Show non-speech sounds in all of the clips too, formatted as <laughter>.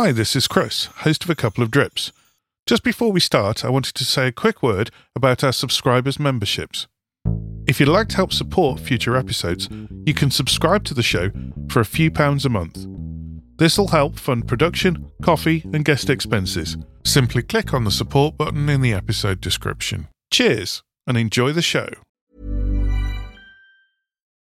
Hi, this is Chris, host of A Couple of Drips. Just before we start, I wanted to say a quick word about our subscribers' memberships. If you'd like to help support future episodes, you can subscribe to the show for a few pounds a month. This will help fund production, coffee, and guest expenses. Simply click on the support button in the episode description. Cheers and enjoy the show.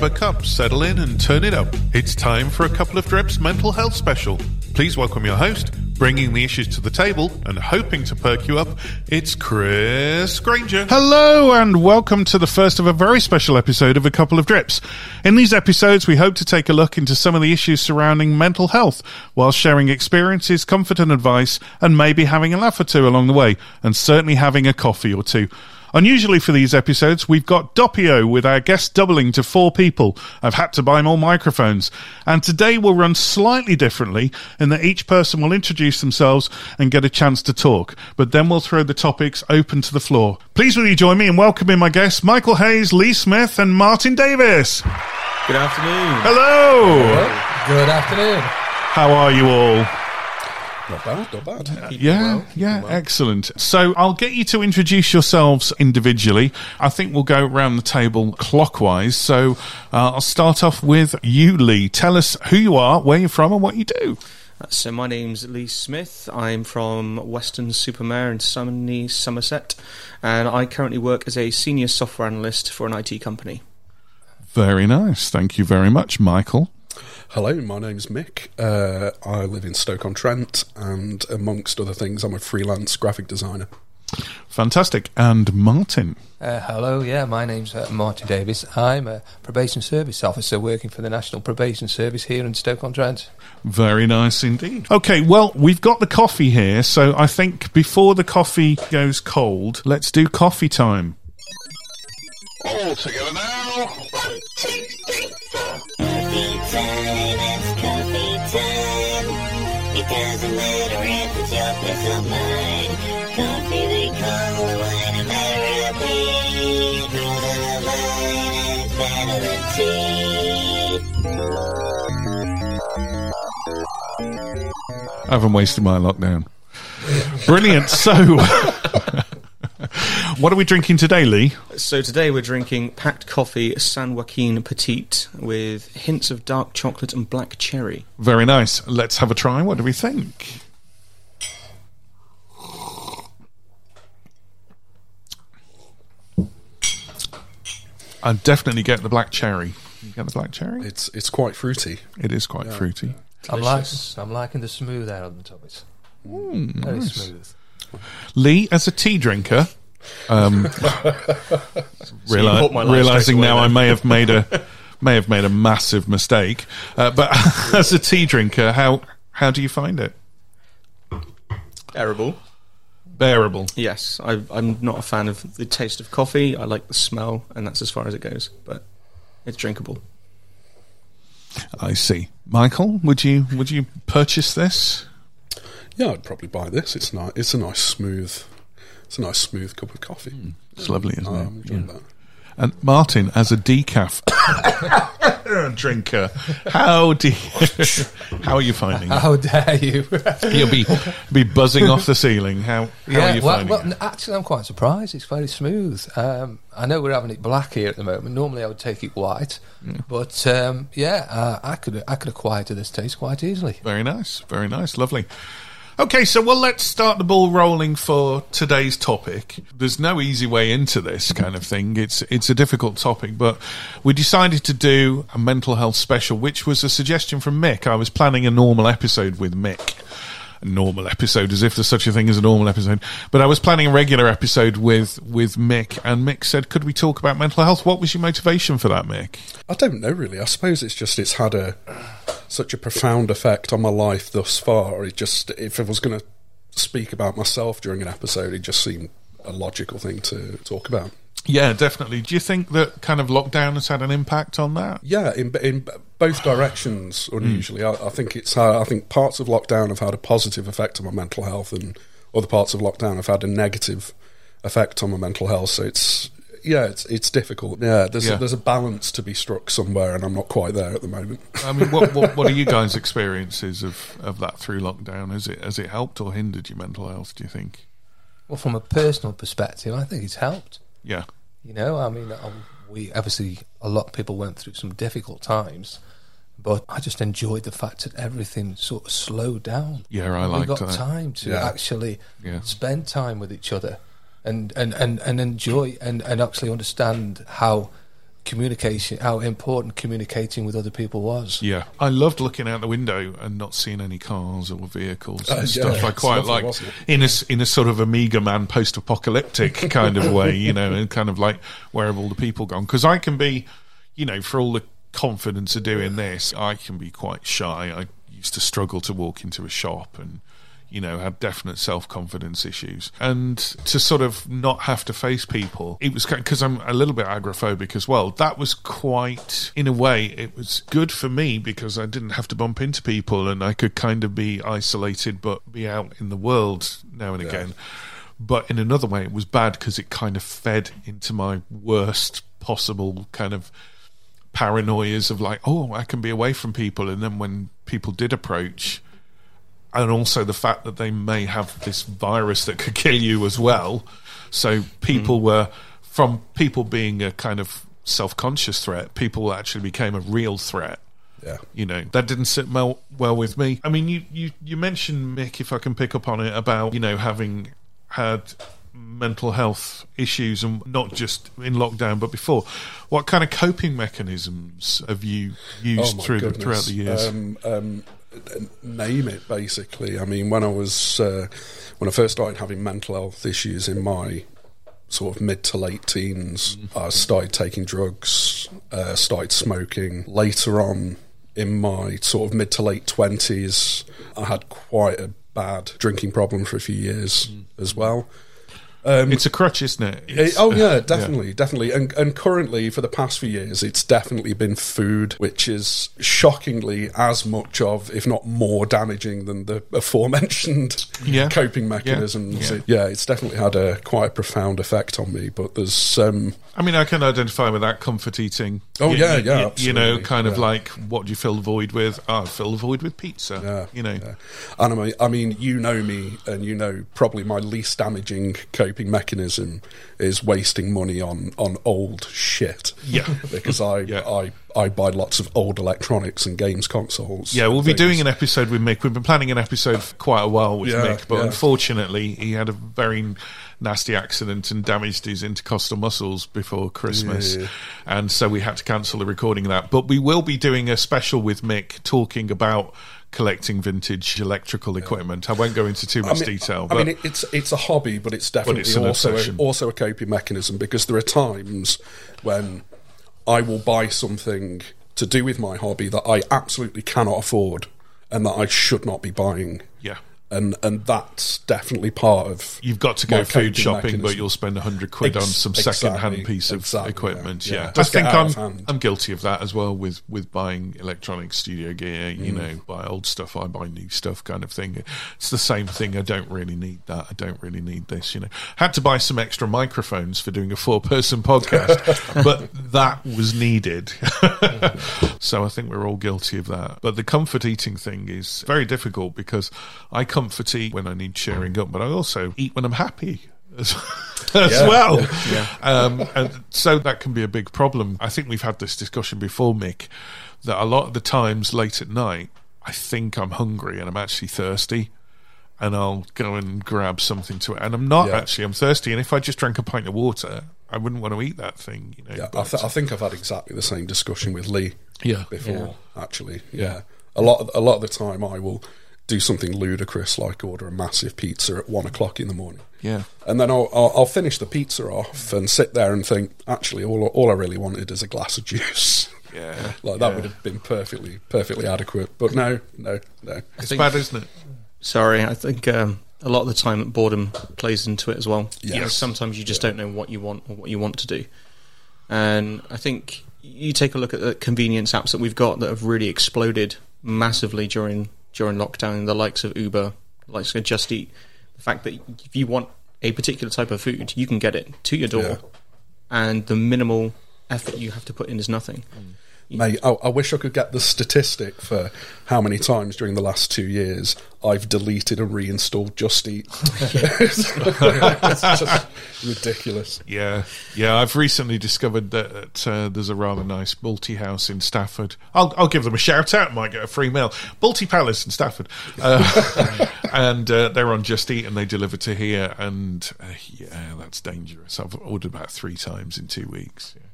Grab a cup, settle in, and turn it up. It's time for a couple of drips mental health special. Please welcome your host, bringing the issues to the table and hoping to perk you up. It's Chris Granger. Hello, and welcome to the first of a very special episode of A Couple of Drips. In these episodes, we hope to take a look into some of the issues surrounding mental health while sharing experiences, comfort, and advice, and maybe having a laugh or two along the way, and certainly having a coffee or two. Unusually for these episodes, we've got Doppio with our guest doubling to four people. I've had to buy more microphones. And today we'll run slightly differently in that each person will introduce themselves and get a chance to talk. But then we'll throw the topics open to the floor. Please will you join me in welcoming my guests, Michael Hayes, Lee Smith, and Martin Davies. Good afternoon. Hello! Good afternoon. How are you all? Not bad, not bad. Yeah, well, yeah, excellent. So I'll get you to introduce yourselves individually. I think we'll go around the table clockwise. So uh, I'll start off with you, Lee. Tell us who you are, where you're from, and what you do. So my name's Lee Smith. I'm from Weston-super-Mare in Sumney, Somerset, and I currently work as a senior software analyst for an IT company. Very nice. Thank you very much, Michael. Hello, my name's Mick. Uh, I live in Stoke-on-Trent, and amongst other things, I'm a freelance graphic designer. Fantastic. And Martin. Uh, hello, yeah, my name's uh, Martin Davies. I'm a probation service officer working for the National Probation Service here in Stoke-on-Trent. Very nice indeed. Okay, well, we've got the coffee here, so I think before the coffee goes cold, let's do coffee time. All together now. One, two, three, four. Coffee it's coffee time. It doesn't matter if it's your place or mine. Coffee they call the wine of America. It grows on the vine and it's better than tea. I haven't wasted my lockdown. Brilliant. So, <laughs> what are we drinking today, Lee? So today we're drinking Pact Coffee San Joaquin Petite with hints of dark chocolate and black cherry. Very nice. Let's have a try. What do we think? I definitely get the black cherry. You get the black cherry? It's it's quite fruity. It is quite fruity. I'm liking, I'm liking the smooth out on the top. It's hmm, very smooth. Lee, as a tea drinker, um, <laughs> reali- caught my realizing away now I may have made a <laughs> may have made a massive mistake. Uh, but <laughs> as a tea drinker, how how do you find it? Terrible. Bearable. Yes, I, I'm not a fan of the taste of coffee. I like the smell, and that's as far as it goes. But it's drinkable. I see. Michael, would you would you purchase this? Yeah, I'd probably buy this. It's nice. It's a nice smooth. It's a nice smooth cup of coffee. It's lovely, isn't I it? enjoying Yeah. that. And Martin, as a decaf <coughs> drinker. How do you, <laughs> how are you finding it? How dare you? <laughs> You'll be be buzzing off the ceiling. How how are you well, finding well, it? actually, I'm quite surprised. It's very smooth. Um, I know we're having it black here at the moment. Normally, I would take it white, but um, yeah, uh, I could I could acquire to this taste quite easily. Very nice, very nice, lovely. Okay, so well, let's start the ball rolling for today's topic. There's no easy way into this kind of thing. It's it's a difficult topic, but we decided to do a mental health special, which was a suggestion from Mick. I was planning a normal episode with Mick. Normal episode, as if there's such a thing as a normal episode. But I was planning a regular episode with with Mick, and Mick said, "Could we talk about mental health?" What was your motivation for that, Mick? I don't know really. I suppose it's just it's had a such a profound effect on my life thus far. It just if I was going to speak about myself during an episode, it just seemed a logical thing to talk about. Yeah, definitely. Do you think that kind of lockdown has had an impact on that? Yeah, in in both directions. <sighs> Mm. Unusually, I, I think it's had, I think parts of lockdown have had a positive effect on my mental health, and other parts of lockdown have had a negative effect on my mental health. So it's yeah, it's it's difficult. Yeah, there's Yeah. A, there's a balance to be struck somewhere, and I'm not quite there at the moment. I mean, what, what what are you <laughs> guys' experiences of, of that through lockdown? Has it has it helped or hindered your mental health? Do you think? Well, from a personal perspective, I think it's helped. Yeah, You know, I mean, um, we obviously a lot of people went through some difficult times, but I just enjoyed the fact that everything sort of slowed down. Yeah, I And we got time to Yeah. actually Yeah. spend time with each other and and and, and enjoy and, and actually understand how communication, how important communicating with other people was. yeah. I loved looking out the window and not seeing any cars or vehicles and Uh, stuff. yeah, I quite like in a s- in a sort of Omega Man post-apocalyptic <laughs> kind of way, you know, and kind of like where have all the people gone? Because I can be, you know, for all the confidence of doing this, I can be quite shy. I used to struggle to walk into a shop and you know, had definite self confidence issues. And to sort of not have to face people, it was because I'm a little bit agoraphobic as well. That was quite, in a way, it was good for me because I didn't have to bump into people and I could kind of be isolated but be out in the world now and again. But in another way, it was bad because it kind of fed into my worst possible kind of paranoias of like, oh, I can be away from people. And then when people did approach, and also the fact that they may have this virus that could kill you as well. So people were from people being a kind of self-conscious threat, people actually became a real threat. Yeah. You know that didn't sit well, well with me. I mean, you, you you mentioned Mick, if I can pick up on it, about you know having had mental health issues and not just in lockdown but before. What kind of coping mechanisms have you used Oh through the, throughout the years? Um, um, name it, basically. I mean, when I was uh, when I first started having mental health issues in my sort of mid to late teens, I started taking drugs, uh, started smoking. Later on, in my sort of mid to late twenties, I had quite a bad drinking problem for a few years as well. Um, it's a crutch, isn't it? It's- oh uh, yeah, definitely, definitely. And and currently, for the past few years, it's definitely been food, which is shockingly as much of, if not more, damaging than the <laughs> aforementioned Yeah. coping mechanisms. Yeah. It- yeah, it's definitely had a quite a profound effect on me. But there's um, I mean, I can identify with that comfort eating. Oh, You- yeah, you- yeah, you- You know, kind of like, what do you fill the void with? Oh, I fill the void with pizza. Yeah, you know. yeah. And I mean, I mean, you know me, and you know probably my least damaging coping mechanism is wasting money on on old shit. Yeah. <laughs> because I Yeah. I I buy lots of old electronics and games consoles. Yeah, we'll be things. doing an episode with Mick. We've been planning an episode for quite a while with Yeah, Mick, but yeah. unfortunately, he had a very nasty accident and damaged his intercostal muscles before Christmas, Yeah. and so we had to cancel the recording of that. But we will be doing a special with Mick talking about collecting vintage electrical equipment. I won't go into too much I mean, detail, I but mean, it's it's a hobby, but it's definitely it's also a, also a coping mechanism because there are times when I will buy something to do with my hobby that I absolutely cannot afford and that I should not be buying. And and that's definitely part of You've got to go food shopping, but you'll spend a hundred quid on some exactly, second-hand piece of exactly, equipment. yeah, Yeah, yeah. I think I'm. I'm guilty of that as well with with buying electronic studio gear. Mm. You know, buy old stuff, I buy new stuff, kind of thing. It's the same thing. I don't really need that. I don't really need this. You know, had to buy some extra microphones for doing a four-person podcast, <laughs> but that was needed. <laughs> so I think we're all guilty of that. But the comfort eating thing is very difficult because I comfort eat when I need cheering up, but I also eat when I'm happy. As, <laughs> as Yeah. well, um, and so that can be a big problem. I think we've had this discussion before, Mick, that a lot of the times late at night, I think I'm hungry and I'm actually thirsty, and I'll go and grab something to it, and I'm not Yeah. actually. I'm thirsty, and if I just drank a pint of water, I wouldn't want to eat that thing. You know, Yeah, I, th- I think I've had exactly the same discussion with Lee. Yeah. before actually. Yeah. a lot of, a lot of the time I will do something ludicrous like order a massive pizza at one o'clock in the morning. Yeah. and then I'll, I'll, I'll finish the pizza off and sit there and think, actually, all all I really wanted is a glass of juice. <laughs> Yeah, <laughs> like that yeah. would have been perfectly perfectly adequate. But no, no, no. it's bad, isn't it? Sorry, I think um, a lot of the time boredom plays into it as well. Yes. Because Sometimes you just don't know what you want or what you want to do. And I think you take a look at the convenience apps that we've got that have really exploded massively during during lockdown, the likes of Uber, the likes of Just Eat. The fact that if you want a particular type of food, you can get it to your door, Yeah. and the minimal effort you have to put in is nothing. Mm. Mate, I, I wish I could get the statistic for how many times during the last two years I've deleted and reinstalled Just Eat. <laughs> it's just ridiculous. Yeah, yeah. I've recently discovered that uh, there's a rather nice multi house in Stafford. I'll, I'll give them a shout out. Might get a free meal. Multi Palace in Stafford, uh, <laughs> and uh, they're on Just Eat and they deliver to here. And uh, yeah, that's dangerous. I've ordered about three times in two weeks. Yeah.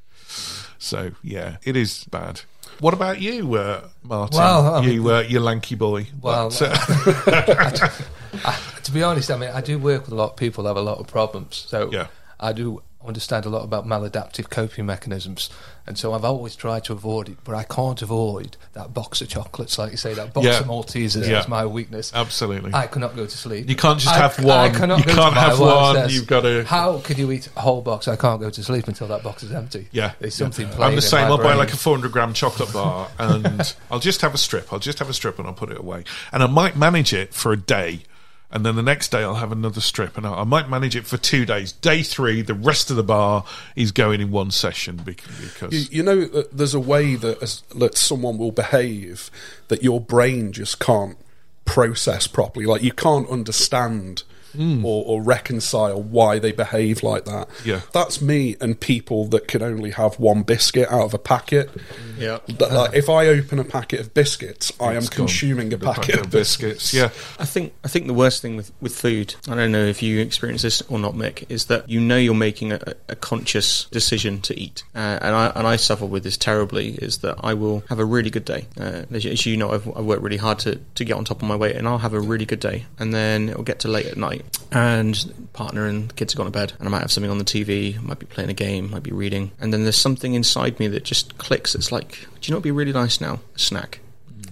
So yeah, it is bad. What about you, uh, Martin? Well, I mean- you, uh, you lanky boy. Well, What, uh, <laughs> to be honest, I mean, I do work with a lot of people who have a lot of problems. So Yeah. I do understand a lot about maladaptive coping mechanisms. And so I've always tried to avoid it, but I can't avoid that box of chocolates, like you say, that box Yeah. of Maltesers Yeah. is my weakness. Absolutely. I cannot go to sleep. You can't just I- have I one. cannot You go to- can't have one. says, You've gotta- How can you eat a whole box? I can't go to sleep until that box is empty. Yeah, There's something yeah. I'm the same. I'll buy like a 400 gram chocolate bar, <laughs> and I'll just have a strip. I'll just have a strip, and I'll put it away. And I might manage it for a day, and then the next day I'll have another strip, and I, I might manage it for two days. Day three, the rest of the bar is going in one session bec- because You, you know, that there's a way that, that someone will behave that your brain just can't process properly. Like you can't understand or, or reconcile why they behave like that. Yeah. that's me and people that can only have one biscuit out of a packet. Yeah. That, like, if I open a packet of biscuits, I am consuming a The packet, of biscuits. Yeah, I think I think the worst thing with, with food, I don't know if you experience this or not, Mick, is that you know you're making a, a conscious decision to eat, uh, and I and I suffer with this terribly. Is that I will have a really good day. Uh, as, you, as you know, I've, I've worked really hard to, to get on top of my weight, and I'll have a really good day, and then it'll get to late at night, and partner and kids have gone to bed, and I might have something on the TV, might be playing a game, might be reading, and then there's something inside me that just clicks. It's like, do you know what'd be really nice now? A snack.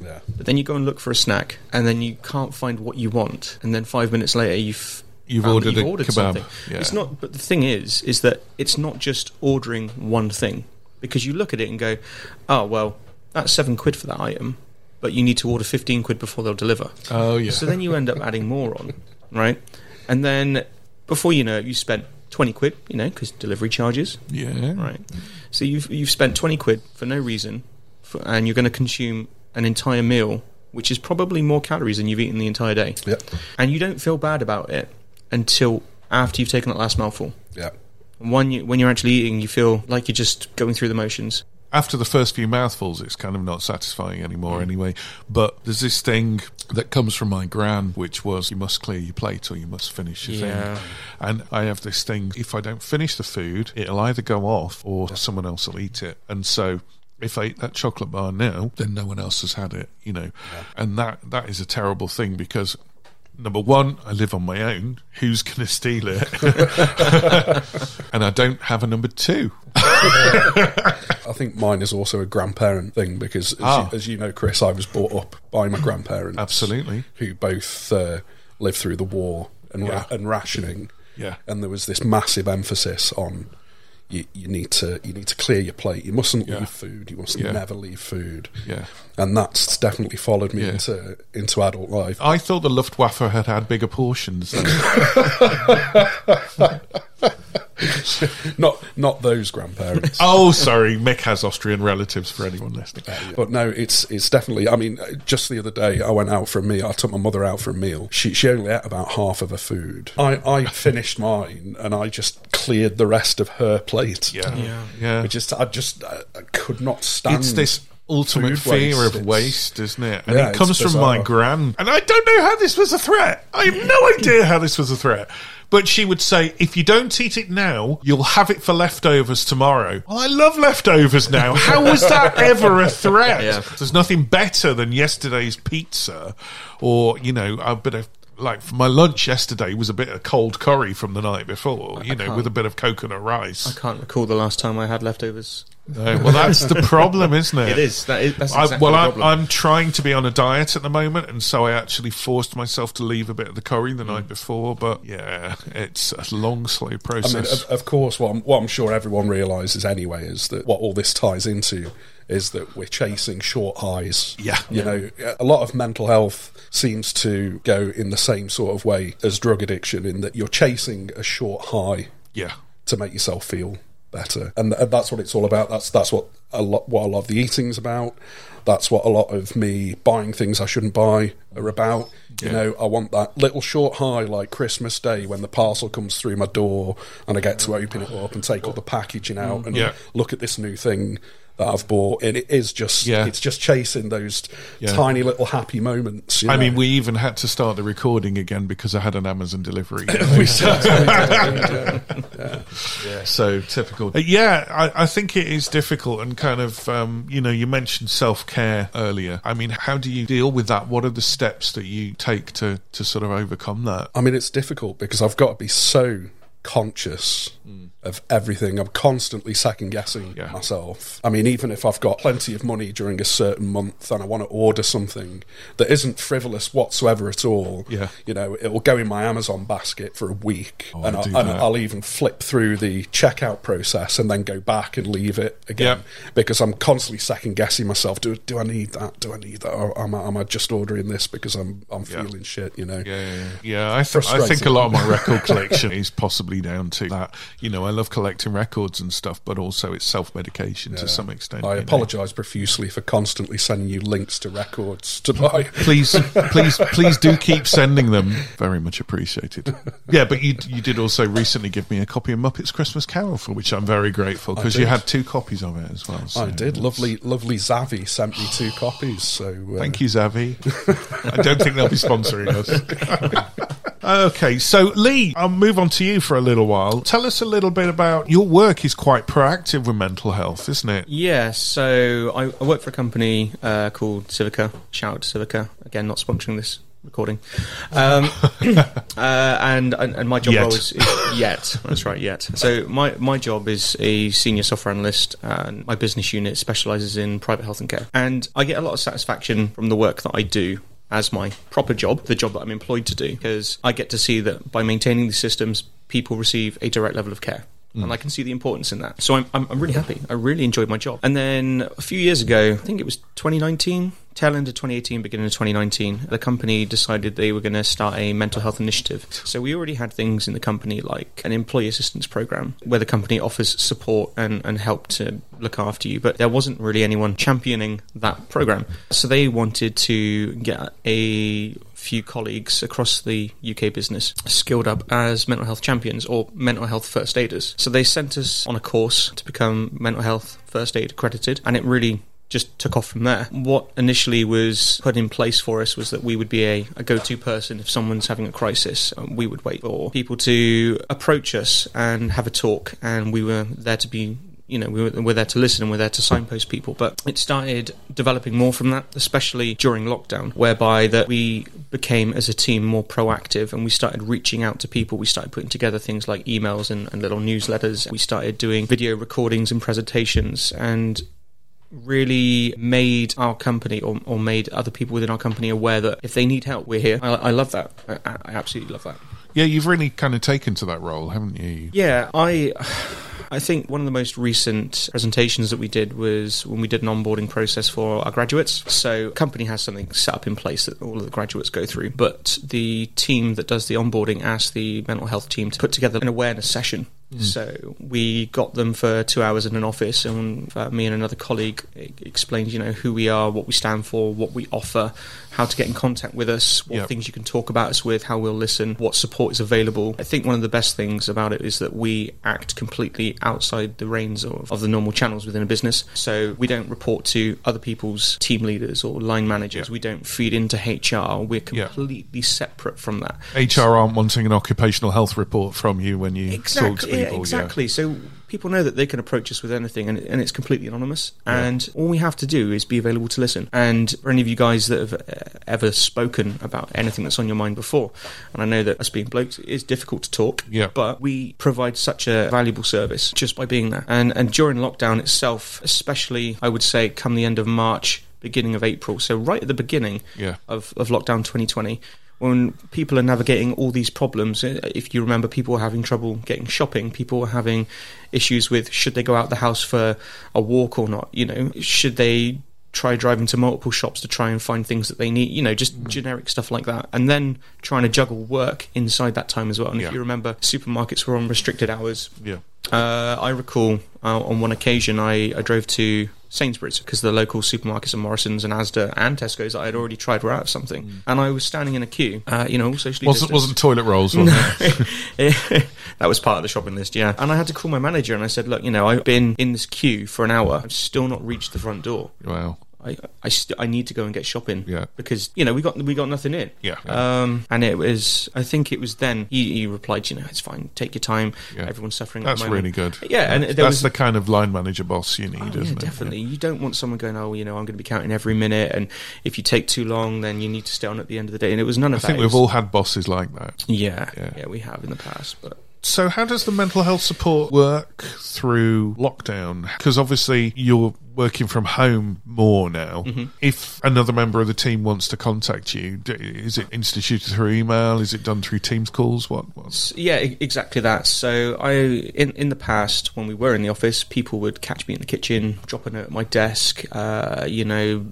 Yeah. But then you go and look for a snack, and then you can't find what you want, and then five minutes later you've You've ordered a ordered kebab, Something. yeah. It's not. But the thing is, is that it's not just ordering one thing because you look at it and go, oh well, that's seven quid for that item, but you need to order fifteen quid before they'll deliver. Oh, yeah. So then you end up adding more on, right? And then before you know it, you spent twenty quid, you know, because delivery charges. yeah, Right. So you've you've spent twenty quid for no reason, for, and you're going to consume an entire meal, which is probably more calories than you've eaten the entire day. Yep. And you don't feel bad about it until after you've taken that last mouthful. Yeah. And when you when you're actually eating, you feel like you're just going through the motions. After the first few mouthfuls, it's kind of not satisfying anymore mm. anyway. But there's this thing that comes from my gran, which was you must clear your plate or you must finish your Yeah. thing. And I have this thing, if I don't finish the food, it'll either go off or someone else will eat it. And so if I eat that chocolate bar now, then no one else has had it, you know. And that that is a terrible thing because number one, I live on my own. Who's going to steal it? <laughs> and I don't have a number two. <laughs> I think mine is also a grandparent thing because, as, Ah. you, as you know, Chris, I was brought up by my grandparents. Absolutely. Who both uh, lived through the war and, ra- and rationing. Yeah. And there was this massive emphasis on you, you need to you need to clear your plate. You mustn't Yeah. leave food. You must Yeah. never leave food. Yeah. And that's definitely followed me Yeah. into into adult life. I thought the Luftwaffe had had bigger portions. <laughs> <laughs> <laughs> not not those grandparents. <laughs> Oh, sorry. Mick has Austrian relatives for anyone listening. Uh, but no, it's it's definitely. I mean, uh, just the other day, I went out for a meal. I took my mother out for a meal. She she only ate about half of her food. I I <laughs> finished mine and I just cleared the rest of her plate. Yeah. Yeah. I just I just I, I could not stand. It's this ultimate food fear waste. of It's- waste, isn't it? And Yeah, it comes from my bizarre. gran. And I don't know how this was a threat. I have no idea how this was a threat. But she would say, if you don't eat it now, you'll have it for leftovers tomorrow. Well, I love leftovers now. <laughs> How was that ever a threat? Yeah. There's nothing better than yesterday's pizza or, you know, a bit of. Like for my lunch yesterday was a bit of cold curry from the night before, you know, with a bit of coconut rice. I can't recall the last time I had leftovers. No, well, that's the problem, isn't it? It is. That is that's I, exactly well, the I'm, problem. I'm trying to be on a diet at the moment, and so I actually forced myself to leave a bit of the curry the Mm. night before. But yeah, it's a long, slow I mean, process. of, of course, what I'm, what I'm sure everyone realizes anyway is that what all this ties into is that we're chasing short highs. Yeah. You know, a lot of mental health seems to go in the same sort of way as drug addiction, in that you're chasing a short high yeah, to make yourself feel better, and th- that's what it's all about. That's that's what a lot what a lot of the eating's about. That's what a lot of me buying things I shouldn't buy are about. You Yeah. know, I want that little short high like Christmas Day when the parcel comes through my door and I get to open it up and take all the packaging out mm. and Yeah. look at this new thing that I've bought. And it is just Yeah. it's just chasing those Yeah. tiny little happy moments. you I know. mean, we even had to start the recording again because I had an Amazon delivery. <laughs> <laughs> We certainly <laughs> do, yeah. so typical. Uh, yeah, I, I think it is difficult and kind of, um, you know, you mentioned self care earlier. I mean, how do you deal with that? What are the steps that you take to, to sort of overcome that? I mean, it's difficult because I've got to be so conscious of everything. I'm constantly second guessing Yeah. myself. I mean, even if I've got plenty of money during a certain month and I want to order something that isn't frivolous whatsoever at all, Yeah. you know, it will go in my Amazon basket for a week, Oh, and, I and I'll even flip through the checkout process and then go back and leave it again Yeah. because I'm constantly second guessing myself. Do do I need that? Do I need that? Or am I, am I just ordering this because I'm I'm feeling shit? You know. Yeah, yeah, yeah. yeah I, th- I think a lot of my record <laughs> collection is possibly down to that. You know, I love collecting records and stuff, but also it's self medication to some extent. I apologise profusely for constantly sending you links to records to buy. <laughs> Please, please, please do keep sending them. Very much appreciated. Yeah, but you you did also recently give me a copy of Muppets Christmas Carol, for which I'm very grateful because you had two copies of it as well. so I did. Lovely, lovely Zavi sent me two copies. So uh, Thank you, Zavi. I don't think they'll be sponsoring us. <laughs> okay, so Lee, I'll move on to you for a little while. Tell us a little bit about your work. Is quite proactive with mental health, isn't it? Yeah, so I, I work for a company uh, called Civica. Shout out to Civica. Again, not sponsoring this recording. Um, <laughs> uh, and, and and my job Yet. role is, is yet. That's right, yet. So my my job is a senior software analyst, and my business unit specialises in private health and care. And I get a lot of satisfaction from the work that I do. As my proper job, the job that I'm employed to do, because I get to see that by maintaining these systems, people receive a direct level of care and I hmm. can see the importance in that. So I'm, I'm, I'm really happy. I really enjoyed my job. And then a few years ago, I think it was 2019, tail end of 2018, beginning of 2019, the company decided they were going to start a mental health initiative. So we already had things in the company like an employee assistance program where the company offers support and, and help to look after you, but there wasn't really anyone championing that program. So they wanted to get a few colleagues across the UK business skilled up as mental health champions or mental health first aiders. So they sent us on a course to become mental health first aid accredited, and it really just took off from there. What initially was put in place for us was that we would be a, a go to person if someone's having a crisis. Um, we would wait for people to approach us and have a talk, and we were there to be you know, we were, we're there to listen and we're there to signpost people. But it started developing more from that, especially during lockdown, whereby that we became as a team more proactive and we started reaching out to people. We started putting together things like emails and, and little newsletters. We started doing video recordings and presentations and really made our company or, or made other people within our company aware that if they need help, we're here. I, I love that. I, I absolutely love that. Yeah, you've really kind of taken to that role, haven't you? Yeah, I I think one of the most recent presentations that we did was when we did an onboarding process for our graduates. So, company has something set up in place that all of the graduates go through, but the team that does the onboarding asked the mental health team to put together an awareness session So we got them for two hours in an office, and uh, me and another colleague explained, you know, who we are, what we stand for, what we offer, how to get in contact with us, what Yep. things you can talk about us with, how we'll listen, what support is available. I think one of the best things about it is that we act completely outside the reins of, of the normal channels within a business. So we don't report to other people's team leaders or line managers. Yeah. We don't feed into HR. We're completely separate from that. HR aren't wanting an occupational health report from you when you talk to people. Yeah, exactly. So people know that they can approach us with anything, and, and it's completely anonymous. And all we have to do is be available to listen. And for any of you guys that have uh, ever spoken about anything that's on your mind before, and I know that us being blokes it is difficult to talk, Yeah. but we provide such a valuable service just by being there. And and during lockdown itself, especially, I would say, come the end of March, beginning of April, so right at the beginning Yeah. of, of lockdown 2020 when people are navigating all these problems uh, if you remember people were having trouble getting shopping people were having issues with should they go out the house for a walk or not you know should they try driving to multiple shops to try and find things that they need you know just generic stuff like that and then trying to juggle work inside that time as well and Yeah. if you remember supermarkets were on restricted hours Yeah. uh, I recall uh, on one occasion I, I drove to Sainsbury's because the local supermarkets and Morrison's and Asda and Tesco's that I had already tried were out of something, and I was standing in a queue. Uh, you know, all socially Wasn't distanced. wasn't toilet rolls, <laughs> was it? <laughs> <laughs> that was part of the shopping list, yeah. And I had to call my manager and I said, look, you know, I've been in this queue for an hour. I've still not reached the front door. Wow. I I, st- I need to go and get shopping. Yeah. Because you know we got we got nothing in. Yeah. Um. And it was I think it was then he, he replied, you know, it's fine. Take your time. Yeah. Everyone's suffering. That's really good. Yeah. And that's, was the kind of line manager boss you need, Oh, isn't yeah, it? definitely. You don't want someone going, oh, you know, I'm going to be counting every minute, and if you take too long, then you need to stay on at the end of the day. And it was none I of that. I think we've was- all had bosses like that. yeah, Yeah. yeah, we have in the past, but So, how does the mental health support work through lockdown? Because obviously you're working from home more now. Mm-hmm. If another member of the team wants to contact you, is it instituted through email? Is it done through Teams calls? What? what? Yeah, exactly that. So I, in in the past, when we were in the office, people would catch me in the kitchen, drop a note at my desk, uh, you know,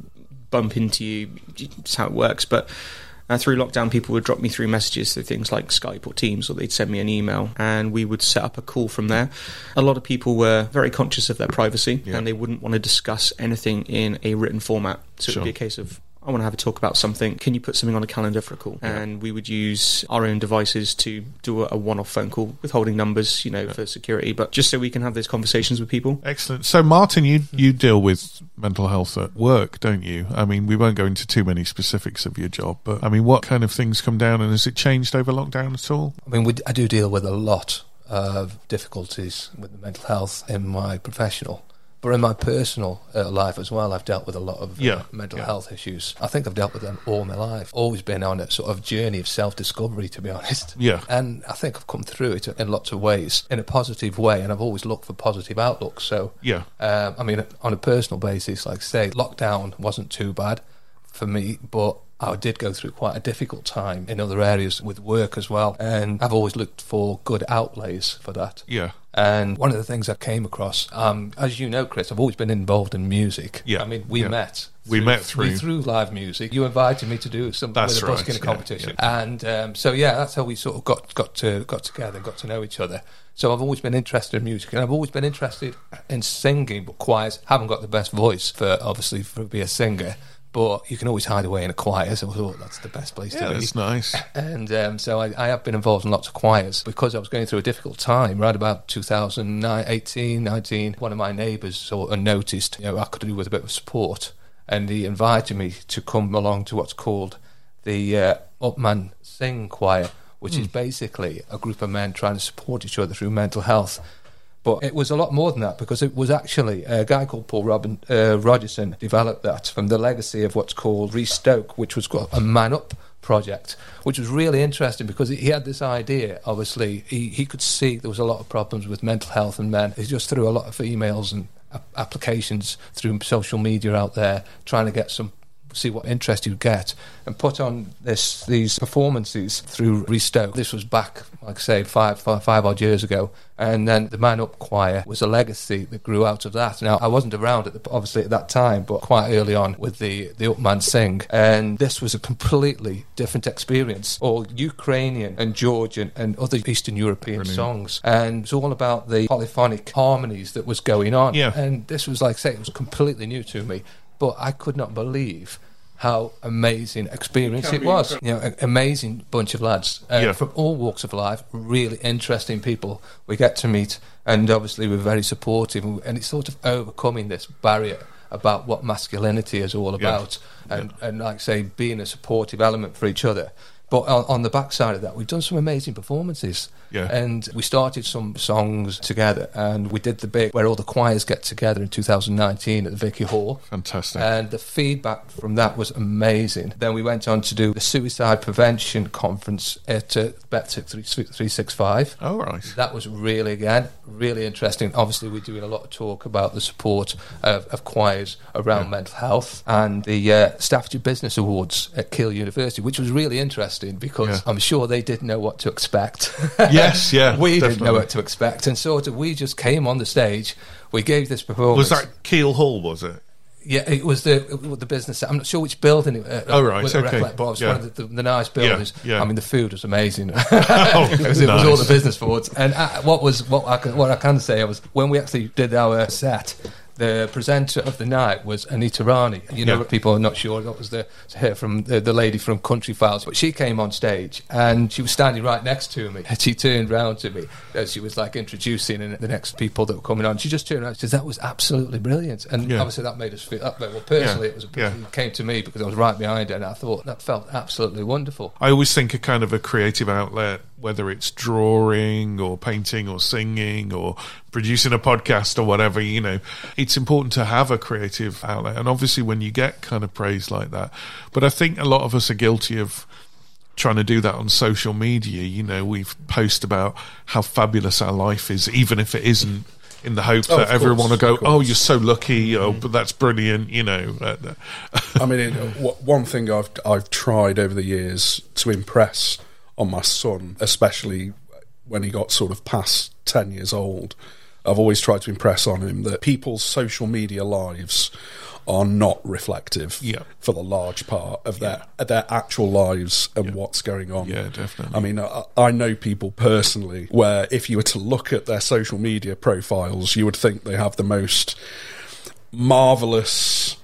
bump into you. It's how it works, but. Uh, through lockdown, people would drop me through messages through things like Skype or Teams, or they'd send me an email, and we would set up a call from there. A lot of people were very conscious of their privacy, Yeah. and they wouldn't want to discuss anything in a written format. So Sure. it'd be a case of I want to have a talk about something. Can you put something on a calendar for a call? And we would use our own devices to do a, a one-off phone call, withholding numbers, you know, for security, but just so we can have those conversations with people. Excellent. So, Martin, you you deal with mental health at work, don't you? I mean, we won't go into too many specifics of your job, but I mean, what kind of things come down, and has it changed over lockdown at all? I mean, we, I do deal with a lot of difficulties with the mental health in my professional, but in my personal uh, life as well, I've dealt with a lot of uh, Yeah, mental yeah. health issues. I think I've dealt with them all my life. Always been on a sort of journey of self-discovery, to be honest. <laughs> Yeah. and I think I've come through it in lots of ways in a positive way, and I've always looked for positive outlooks. So, Yeah. um, I mean, on a personal basis, like I say, lockdown wasn't too bad for me, but I did go through quite a difficult time in other areas with work as well. And I've always looked for good outlays for that. Yeah. And one of the things I came across, um, as you know, Chris, I've always been involved in music. Yeah, I mean, we yeah. met. We met through- through live music. You invited me to do some That's with a right, busking yeah, competition, and um, so yeah, that's how we sort of got got to got together, got to know each other. So I've always been interested in music, and I've always been interested in singing. But choirs haven't got the best voice for obviously for be a singer. But you can always hide away in a choir, so I thought that's the best place Yeah, to be. that's nice. <laughs> And um, so I, I have been involved in lots of choirs because I was going through a difficult time. Right about 2018, 19, one of my neighbours sort of noticed, you know, I could do with a bit of support. And he invited me to come along to what's called the uh, Upman Sing Choir, which is basically a group of men trying to support each other through mental health. But it was a lot more than that because it was actually a guy called Paul Robin, uh, Rogerson developed that from the legacy of what's called Restoke, which was a Man Up project, which was really interesting because he had this idea. Obviously, he, he could see there was a lot of problems with mental health in men. He just threw a lot of emails and applications through social media out there trying to get some see what interest you get, and put on this these performances through Restoke. This was back, like I say, five, five, five odd years ago, and then the Man Up Choir was a legacy that grew out of that. Now I wasn't around at the, obviously at that time, but quite early on with the the Upman Sing, and this was a completely different experience, all Ukrainian and Georgian and other Eastern European songs, and it's all about the polyphonic harmonies that was going on. Yeah. and this was like I say, it was completely new to me, but I could not believe. How amazing experience it was! You know, an amazing bunch of lads uh, Yeah. from all walks of life, really interesting people we get to meet, and obviously we're very supportive, and it's sort of overcoming this barrier about what masculinity is all about, and and like I say, being a supportive element for each other. But on, on the backside of that, we've done some amazing performances. Yeah. And we started some songs together, and we did the big where all the choirs get together in 2019 at the Vicky Hall. Fantastic. And the feedback from that was amazing. Then we went on to do the suicide prevention conference at uh, Bettic 365. All right. That was really, again, really interesting. Obviously, we're doing a lot of talk about the support of, of choirs around mental health and the uh, Staffordshire Business Awards at Keele University, which was really interesting because Yeah. I'm sure they didn't know what to expect. <laughs> Yes, yeah, <laughs> we didn't know what to expect. And sort of, we just came on the stage, we gave this performance. Was that Keele Hall? Was it? Yeah, it was the the business. I'm not sure which building. It, uh, Oh, right, I okay. recollect, but it was Yeah. one of the, the, the nice buildings. yeah. yeah. I mean, the food was amazing. <laughs> Oh, it, was, it was all the business boards. And uh, what was what I can, what I can say was when we actually did our set. The presenter of the night was Anita Rani. You know, Yeah. people are not sure that was the her from the, the lady from Country Files, but she came on stage and she was standing right next to me. And <laughs> she turned round to me as she was like introducing and the next people that were coming on. She just turned around and says, "That was absolutely brilliant." And Yeah. obviously that made us feel that way. Well, personally, Yeah. it was it came to me because I was right behind her, and I thought that felt absolutely wonderful. I always think a kind of a creative outlet, whether it's drawing or painting or singing or producing a podcast or whatever, you know, it's important to have a creative outlet. And obviously, when you get kind of praise like that, but I think a lot of us are guilty of trying to do that on social media. You know, we post about how fabulous our life is, even if it isn't. In the hope Oh, that everyone course, will go, oh, you're so lucky, oh, but that's brilliant, you know. uh, I mean, it, w- one thing I've I've tried over the years to impress on my son, especially when he got sort of past ten years old, I've always tried to impress on him that people's social media lives are not reflective Yeah. for the large part of their their actual lives and what's going on. Yeah, definitely. I mean, I, I know people personally where if you were to look at their social media profiles, you would think they have the most marvelous,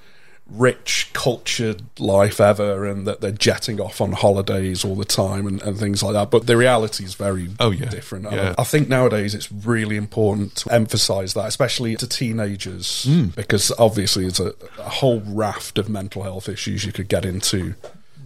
rich, cultured life ever, and that they're jetting off on holidays all the time and, and things like that. But the reality is very Oh, yeah. different. I- Yeah. I, think nowadays it's really important to emphasise that, especially to teenagers, Hmm. because obviously there's a, a whole raft of mental health issues you could get into.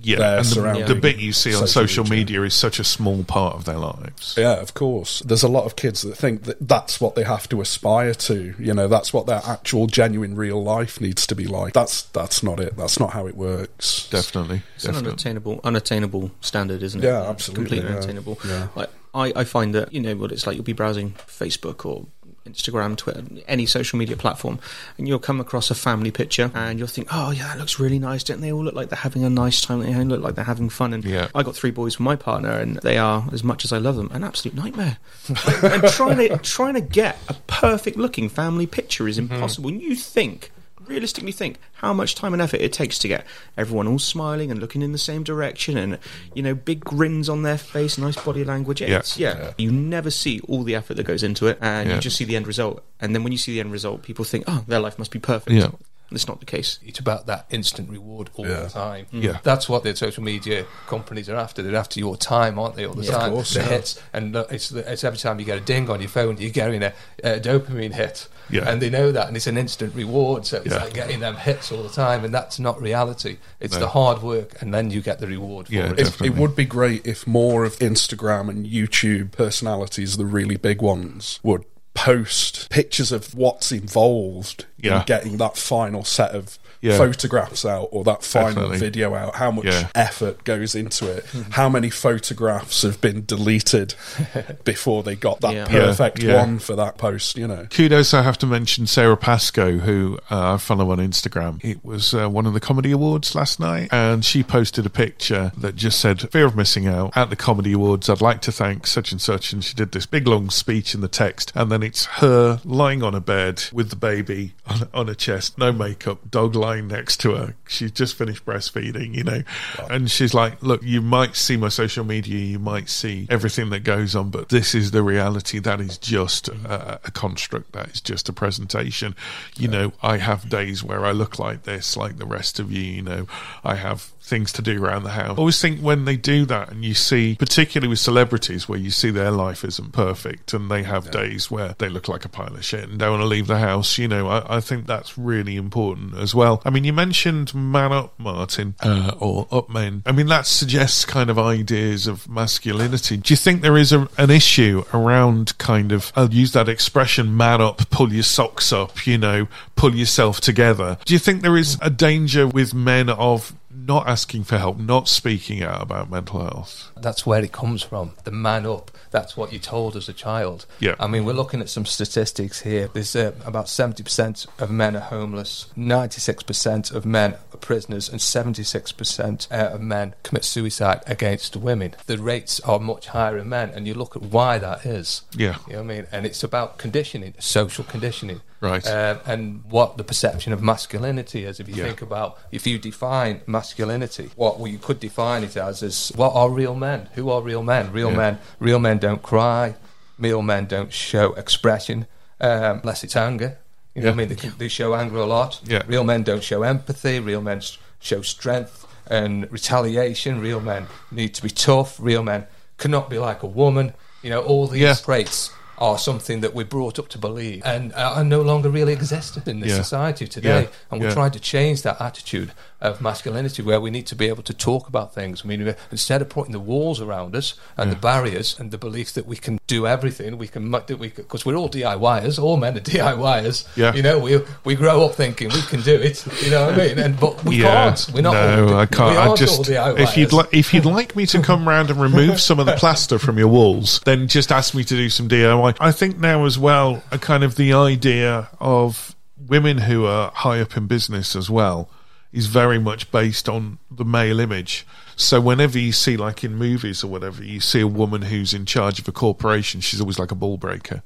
Yeah, there and the, surrounding the bit you see on social media. media is such a small part of their lives. Yeah, of course. There's a lot of kids that think that that's what they have to aspire to. You know, that's what their actual, genuine, real life needs to be like. That's that's not it. That's not how it works. Definitely, It's an unattainable, unattainable standard, isn't it? Yeah, absolutely, Completely yeah. unattainable. Yeah. Like, I, I find that you know what it's like. You'll be browsing Facebook or Instagram, Twitter, any social media platform, and you'll come across a family picture, and you'll think, "Oh, yeah, that looks really nice." Don't they all look like they're having a nice time? They all look like they're having fun. And Yeah. I got three boys with my partner, and they are, as much as I love them, an absolute nightmare. <laughs> and trying to trying to get a perfect looking family picture is mm-hmm. impossible. And you think realistically think how much time and effort it takes to get everyone all smiling and looking in the same direction and you know big grins on their face nice body language Yeah. It's- yeah. you never see all the effort that goes into it and Yeah. you just see the end result and then when you see the end result people think oh their life must be perfect Yeah. It's not the case It's about that instant reward all Yeah. the time. Yeah. Mm. That's what the social media companies are after. They're after your time, aren't they, all the Yeah, of time? course, the yeah. hits. And it's, it's every time you get a ding on your phone, you're getting a, a dopamine hit. Yeah. And they know that, and it's an instant reward. So it's Yeah. like getting them hits all the time, and that's not reality. It's No. the hard work, and then you get the reward for Yeah, it. It, definitely. it would be great if more of Instagram and YouTube personalities, the really big ones, would post pictures of what's involved Yeah. in getting that final set of Yeah. photographs out or that final Definitely. video out, how much Yeah. effort goes into it, how many photographs have been deleted <laughs> before they got that Yeah. perfect Yeah, yeah. one for that post, you know. Kudos, I have to mention Sara Pascoe, who uh, I follow on Instagram. It was uh, one of the comedy awards last night, and she posted a picture that just said, Fear of missing out at the comedy awards. I'd like to thank such and such. And she did this big long speech in the text, and then it's her lying on a bed with the baby on, on her chest, no makeup, dog lying next to her. She's just finished breastfeeding, you know, and she's like, Look, you might see my social media, you might see everything that goes on, but this is the reality. That is just a, a construct. That is just a presentation. You know, I have days where I look like this, like the rest of you. You know, I have things to do around the house. I always think when they do that, and you see, particularly with celebrities, where you see their life isn't perfect, and they have days where they look like a pile of shit and don't want to leave the house. You know, I, I think that's really important as well. I mean, you mentioned man up, Martin, uh, or up men. I mean, that suggests kind of ideas of masculinity. Do you think there is a, an issue around kind of, I'll use that expression, man up, pull your socks up, you know, pull yourself together? Do you think there is a danger with men of not asking for help, not speaking out about mental health? That's where it comes from. The man up. That's what you told as a child. Yeah. I mean, we're looking at some statistics here. There's uh, about 70% of men are homeless, 96% of men are prisoners, and 76% uh, of men commit suicide against women. The rates are much higher in men, and you look at why that is. Yeah. You know what I mean? And it's about conditioning, social conditioning. Right. Um, and what the perception of masculinity is. If you Yeah. think about, if you define masculinity, what you could define it as is what are real men? Who are real men? Real Yeah. men. Real men don't cry. Real men don't show expression um, unless it's anger. You know what I mean? They, they show anger a lot. Yeah. Real men don't show empathy. Real men show strength and retaliation. Real men need to be tough. Real men cannot be like a woman. You know, all these Yeah. traits are something that we're brought up to believe and are no longer really existent in this Yeah. society today. Yeah. And we're Yeah. trying to change that attitude of masculinity where we need to be able to talk about things. I mean, instead of putting the walls around us and the barriers and the belief that we can do everything, we can, that we because we're all DIYers, all men are <laughs> DIYers. Yeah. You know, we, we grow up thinking we can do it, you know what I mean? And, but we can't. We're not no, all, I can't. I just if you'd like if you'd like me to come round and remove some of the <laughs> plaster from your walls, then just ask me to do some DIY. I think now as well, a kind of the idea of women who are high up in business as well is very much based on the male image. So whenever you see, like in movies or whatever, you see a woman who's in charge of a corporation, she's always like a ball breaker.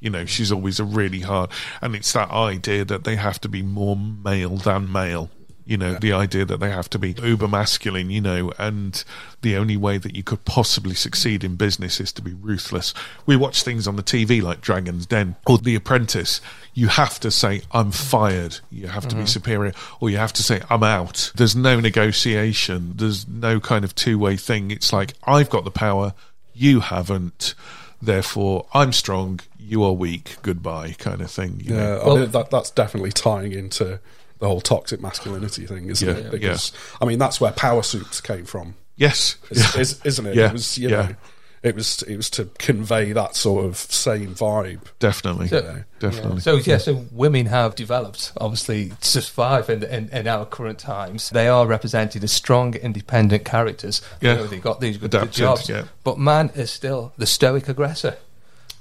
You know, she's always a really hard, and it's that idea that they have to be more male than male. You know, the idea that they have to be uber masculine, you know, and the only way that you could possibly succeed in business is to be ruthless. We watch things on the TV like Dragon's Den or The Apprentice. You have to say, I'm fired. You have to be mm-hmm. superior, or you have to say, I'm out. There's no negotiation. There's no kind of two way thing. It's like, I've got the power, you haven't. Therefore, I'm strong, you are weak. Goodbye, kind of thing. You know? Yeah, I Well- that, that's definitely tying into the whole toxic masculinity thing, isn't Yeah, it? Because I mean, that's where power suits came from, Yes. is, is, isn't it? Yeah, It was, you yeah. know, it was it was to convey that sort of same vibe. Definitely. So- Definitely. So yeah, so women have developed obviously to survive in, in, in our current times. They are represented as strong, independent characters. You Yeah. know, they've got these good, good Adapted, jobs. yeah. But man is still the stoic aggressor,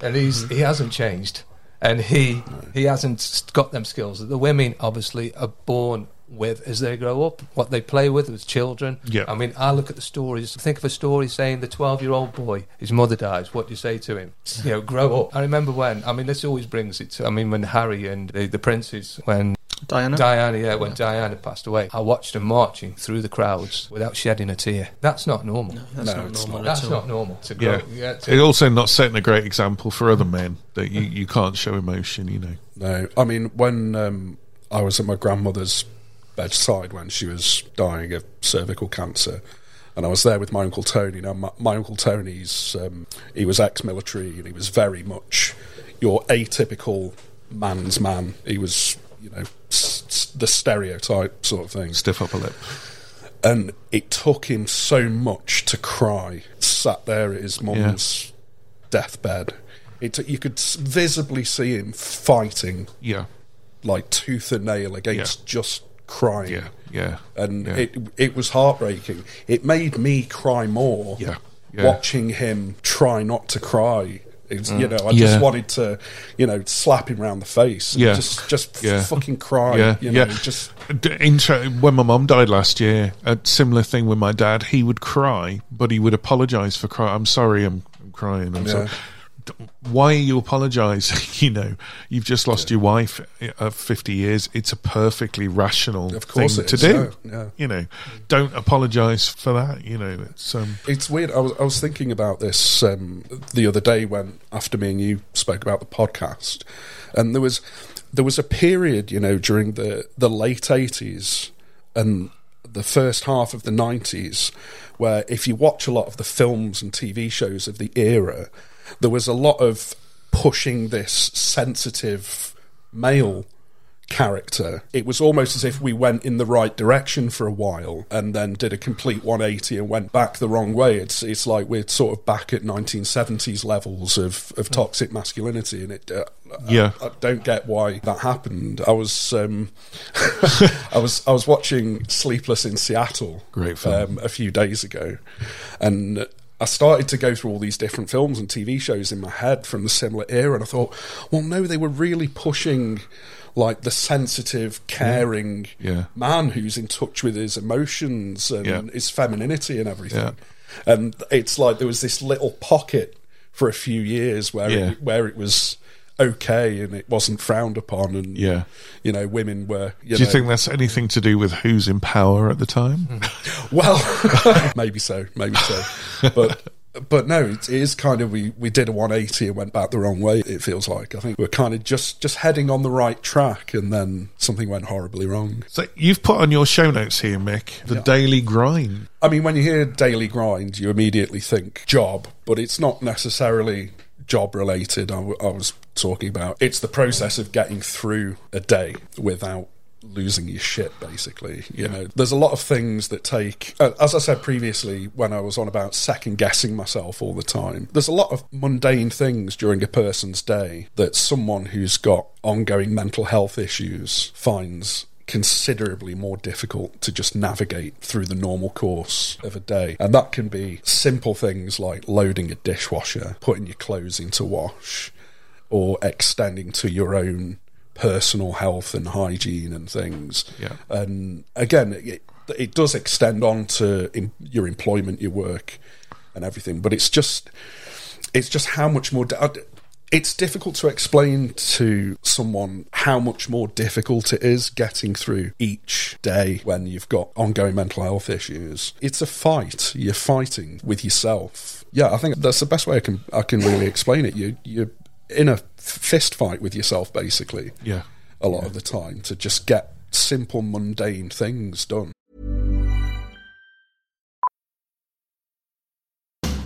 and he's Mm-hmm. he hasn't changed, and he he hasn't got them skills that the women obviously are born with as they grow up. What they play with as children. Yeah. I mean, I look at the stories. Think of a story saying the twelve-year-old boy, his mother dies. What do you say to him? You know, grow up. I remember when. I mean, this always brings it. to... I mean, when Harry and the, the princes, when Diana? Diana, yeah, when Diana passed away, I watched them marching through the crowds without shedding a tear. That's not normal. That's No, not it's normal That's at all. not normal to grow. Yeah. Yeah, to- It's also not setting a great example for other men that you, you can't show emotion, you know. No, I mean when um, I was at my grandmother's bedside when she was dying of cervical cancer, and I was there with my uncle Tony. Now my, my uncle Tony's um, he was ex-military and he was very much your atypical man's man. He was you know the stereotype sort of thing. Stiff upper lip. and it took him so much to cry. Sat there at his mum's deathbed It, you could s- visibly see him fighting Yeah. like tooth and nail against Yeah. just crying. Yeah. Yeah. and yeah. it it was heartbreaking. It made me cry more. Yeah, yeah. watching him try not to cry. It's, You mm. know, I Yeah. just wanted to, you know, slap him round the face. Yeah. just just f- Yeah. fucking cry. yeah, you know, yeah. just Intro, when my mum died last year, a similar thing with my dad. He would cry, but he would apologise for crying. I'm sorry, I'm, I'm crying. I'm sorry. Yeah. D- Why are you apologising? <laughs> you know, you've just lost your wife of 50 years. It's a perfectly rational Of course thing to is, do. yeah, yeah. You know, don't apologise for that. You know, it's um, It's weird. I was I was thinking about this um, the other day when after me and you spoke about the podcast, and there was there was a period, you know, during the the late eighties and the first half of the nineties, where if you watch a lot of the films and TV shows of the era, there was a lot of pushing this sensitive male character. It was almost as if we went in the right direction for a while and then did a complete 180 and went back the wrong way. It's it's like we're sort of back at 1970s levels of, of toxic masculinity, and it. Uh, Yeah. I, I don't get why that happened. I was um, <laughs> I was I was watching Sleepless in Seattle, Great film. um, a few days ago, and I started to go through all these different films and TV shows in my head from the similar era, and I thought, well, no, they were really pushing like the sensitive, mm-hmm. caring Yeah. man who's in touch with his emotions and Yeah. his femininity and everything. Yeah. And it's like there was this little pocket for a few years where Yeah. it, where it was okay and it wasn't frowned upon, and Yeah. you know, women were. You do you know, think that's anything to do with who's in power at the time? Hmm. <laughs> Well, <laughs> maybe so, maybe so, but <laughs> but no, it is kind of we we did a 180 and went back the wrong way. It feels like I think we're kind of just just heading on the right track, and then something went horribly wrong. So you've put on your show notes here, Mick, the daily grind. I mean, when you hear daily grind, you immediately think job, but it's not necessarily job related. I, w- I was talking about it's the process of getting through a day without losing your shit basically you know there's a lot of things that take uh, as i said previously when i was on about second guessing myself all the time there's a lot of mundane things during a person's day that someone who's got ongoing mental health issues finds considerably more difficult to just navigate through the normal course of a day. And that can be simple things like loading a dishwasher, putting your clothes into wash, or extending to your own personal health and hygiene and things. Yeah. And again, it, it does extend on to in, your employment, your work, and everything. But it's just, it's just how much more. it's difficult to explain to someone how much more difficult it is getting through each day when you've got ongoing mental health issues. It's a fight. You're fighting with yourself. Yeah, I think that's the best way I can I can really explain it. You you're in a fist fight with yourself basically. Yeah. A lot of the time to just get simple mundane things done.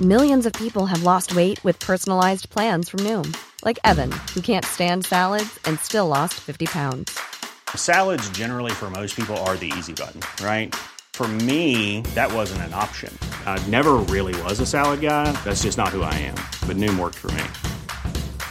Millions of people have lost weight with personalized plans from Noom, like Evan, who can't stand salads and still lost 50 pounds. Salads, generally, for most people, are the easy button, right? For me, that wasn't an option. I never really was a salad guy. That's just not who I am. But Noom worked for me.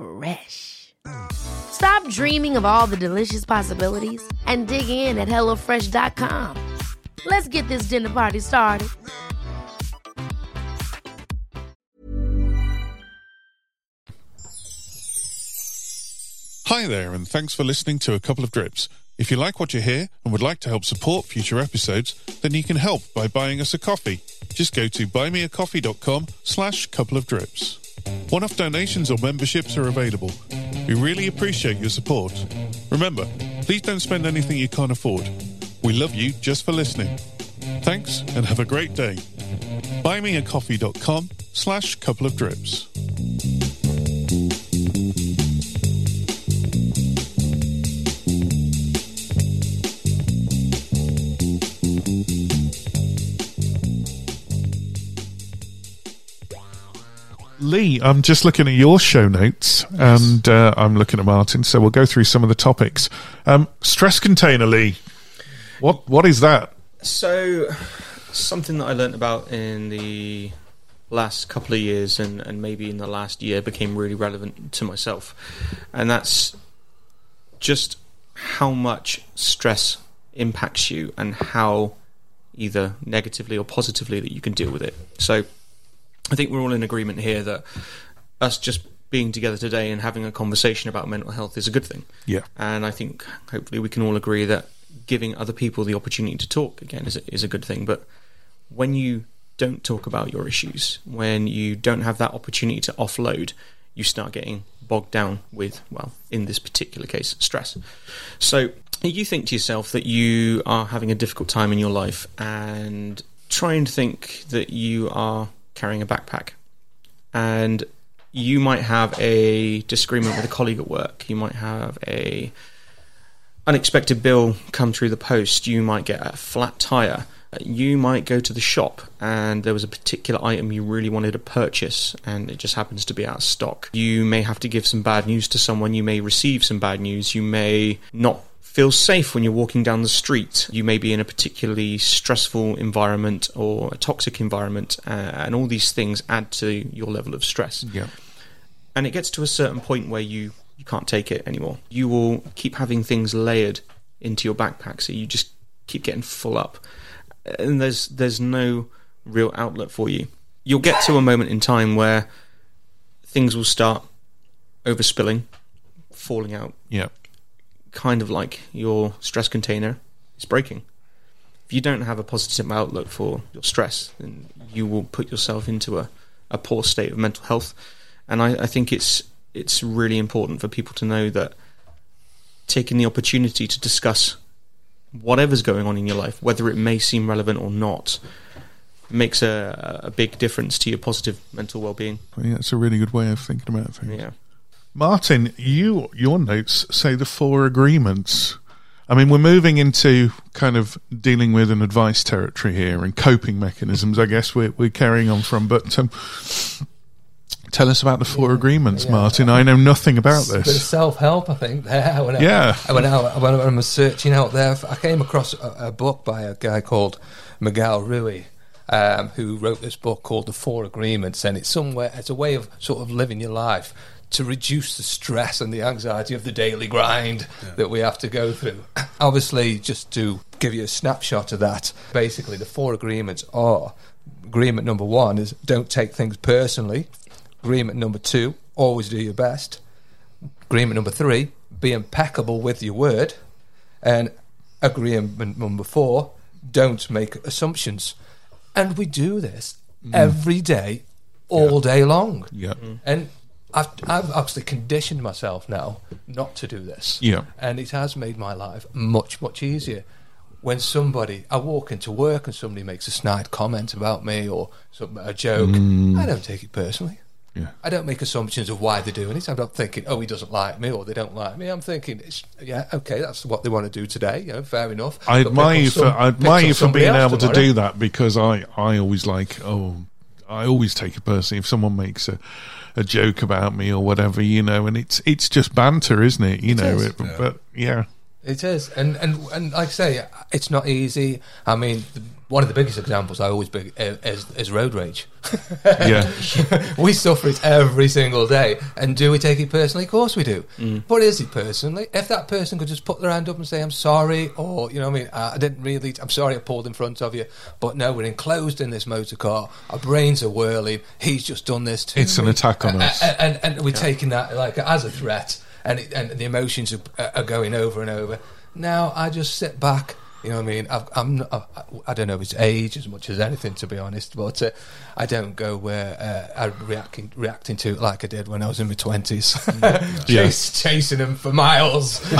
Fresh. Stop dreaming of all the delicious possibilities and dig in at HelloFresh.com. Let's get this dinner party started. Hi there, and thanks for listening to a couple of drips. If you like what you hear and would like to help support future episodes, then you can help by buying us a coffee. Just go to buymeacoffee.com slash couple of drips. One-off donations or memberships are available. We really appreciate your support. Remember, please don't spend anything you can't afford. We love you just for listening. Thanks and have a great day. Buymeacoffee.com slash couple of drips. Lee, I'm just looking at your show notes, and uh, I'm looking at Martin. So we'll go through some of the topics. Um, stress container, Lee. What what is that? So, something that I learnt about in the last couple of years and, and maybe in the last year became really relevant to myself. And that's just how much stress impacts you and how either negatively or positively that you can deal with it. So, I think we're all in agreement here that us just being together today and having a conversation about mental health is a good thing. Yeah. And I think hopefully we can all agree that giving other people the opportunity to talk again is a, is a good thing. But when you don't talk about your issues, when you don't have that opportunity to offload, you start getting bogged down with, well, in this particular case, stress. So you think to yourself that you are having a difficult time in your life and try and think that you are carrying a backpack and you might have a disagreement with a colleague at work. You might have a unexpected bill come through the post. You might get a flat tire. You might go to the shop and there was a particular item you really wanted to purchase and it just happens to be out of stock. You may have to give some bad news to someone. You may receive some bad news. You may not feel safe when you're walking down the street. You may be in a particularly stressful environment or a toxic environment, uh, and all these things add to your level of stress. Yeah. And it gets to a certain point where you, you can't take it anymore. You will keep having things layered into your backpack, so you just keep getting full up, and there's there's no real outlet for you. You'll get to a moment in time where things will start overspilling, falling out, Yeah. Kind of like your stress container is breaking. If you don't have a positive outlook for your stress, then you will put yourself into a, a poor state of mental health. And I, I think it's it's really important for people to know that taking the opportunity to discuss whatever's going on in your life, whether it may seem relevant or not, makes a, a big difference to your positive mental well-being. Yeah, that's a really good way of thinking about things. Yeah. Martin, you your notes say the four agreements. I mean, we're moving into kind of dealing with an advice territory here and coping mechanisms. I guess we're we're carrying on from. But um, tell us about the four agreements, yeah. Martin. I know nothing about this. self help, I think. There, <laughs> when I, Yeah. I went out when I was searching out there. I came across a, a book by a guy called Miguel Ruiz, um, who wrote this book called The Four Agreements, and it's somewhere it's a way of sort of living your life to reduce the stress and the anxiety of the daily grind that we have to go through. <clears throat> Obviously, just to give you a snapshot of that, basically the four agreements are agreement number one is don't take things personally. Agreement number two, always do your best. Agreement number three, be impeccable with your word. And agreement number four, don't make assumptions. And we do this mm. every day, all day long. Yeah. And I've, I've obviously conditioned myself now not to do this. Yeah. And it has made my life much, much easier. When somebody, I walk into work and somebody makes a snide comment about me or some, a joke, mm. I don't take it personally. Yeah. I don't make assumptions of why they're doing it. I'm not thinking, oh, he doesn't like me or they don't like me. I'm thinking, it's, yeah, okay, that's what they want to do today. You know, fair enough. I admire you for some- I admire you for being able to do that because I I always like oh I always take it personally if someone makes a a joke about me or whatever you know and it's it's just banter isn't it you It know is. it, but yeah It is, and and and like I say, it's not easy. I mean, the, one of the biggest examples I always big eh, is, is road rage. <laughs> Yeah. <laughs> we suffer it every single day, and do we take it personally? Of course we do. Mm. But is it personally? If that person could just put their hand up and say, "I'm sorry," or you know, what I mean, I didn't really, I'm sorry, I pulled in front of you, but no, we're enclosed in this motor car. Our brains are whirling. He's just done this to It's an attack on A- us. a- and, and, we're taking that like as a threat, and it, and the emotions are, are going over and over. Now I just sit back. You know what I mean? I've, I'm I, I don't know his age as much as anything, to be honest, but uh, I don't go where uh, I'm reacting reacting to it like I did when I was in my twenties, <laughs> Yeah. Chase, chasing them for miles, <laughs> <laughs>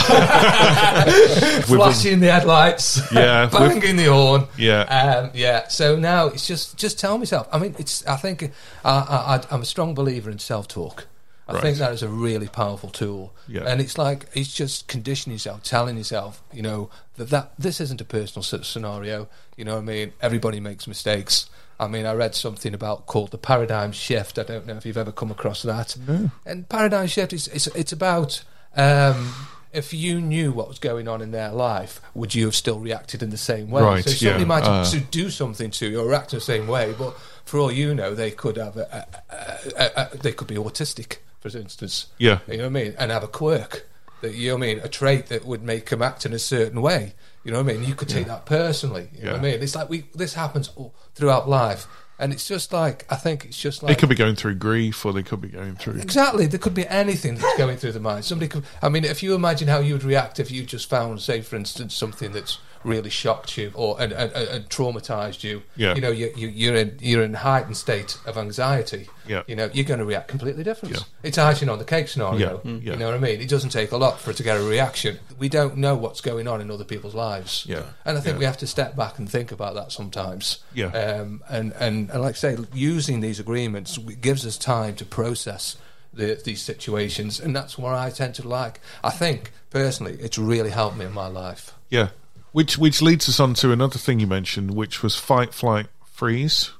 flashing the headlights, Yeah, banging the horn, Yeah. um, yeah. So now it's just just tell myself. I mean, it's. I think I, I, I- I'm a strong believer in self talk. I Right. think that is a really powerful tool. Yeah. And it's like it's just conditioning yourself, telling yourself, you know, that, that this isn't a personal scenario. You know what I mean? Everybody makes mistakes. I mean, I read something about called the paradigm shift. I don't know if you've ever come across that. No. And paradigm shift is it's, it's about um, if you knew what was going on in their life, would you have still reacted in the same way? Right, So somebody yeah, might uh. to do something to you or react in the same way, but for all you know, they could have a, a, a, a, they could be autistic, for instance. Yeah. you know what I mean, and have a quirk that you know what I mean, a trait that would make them act in a certain way. You know what I mean? You could take that personally. You know what I mean? It's like we this happens all throughout life, and it's just like I think it's just like They could be going through grief, or they could be going through. Exactly. There could be anything that's going through the mind. Somebody could. I mean, if you imagine how you would react if you just found, say, for instance, something that's really shocked you or and, and, and traumatized you. Yeah. You know, you, you, you're in you're in heightened state of anxiety. Yeah. You know, you're going to react completely different. Yeah. It's icing on the cake scenario. Yeah. Mm. Yeah. You know what I mean? It doesn't take a lot for it to get a reaction. We don't know what's going on in other people's lives. Yeah. And I think Yeah. we have to step back and think about that sometimes. Yeah. Um, and, and, and like I say, using these agreements gives us time to process the, these situations, and that's what I tend to like. I think personally, it's really helped me in my life. Yeah, which which leads us on to another thing you mentioned, which was fight, flight, freeze.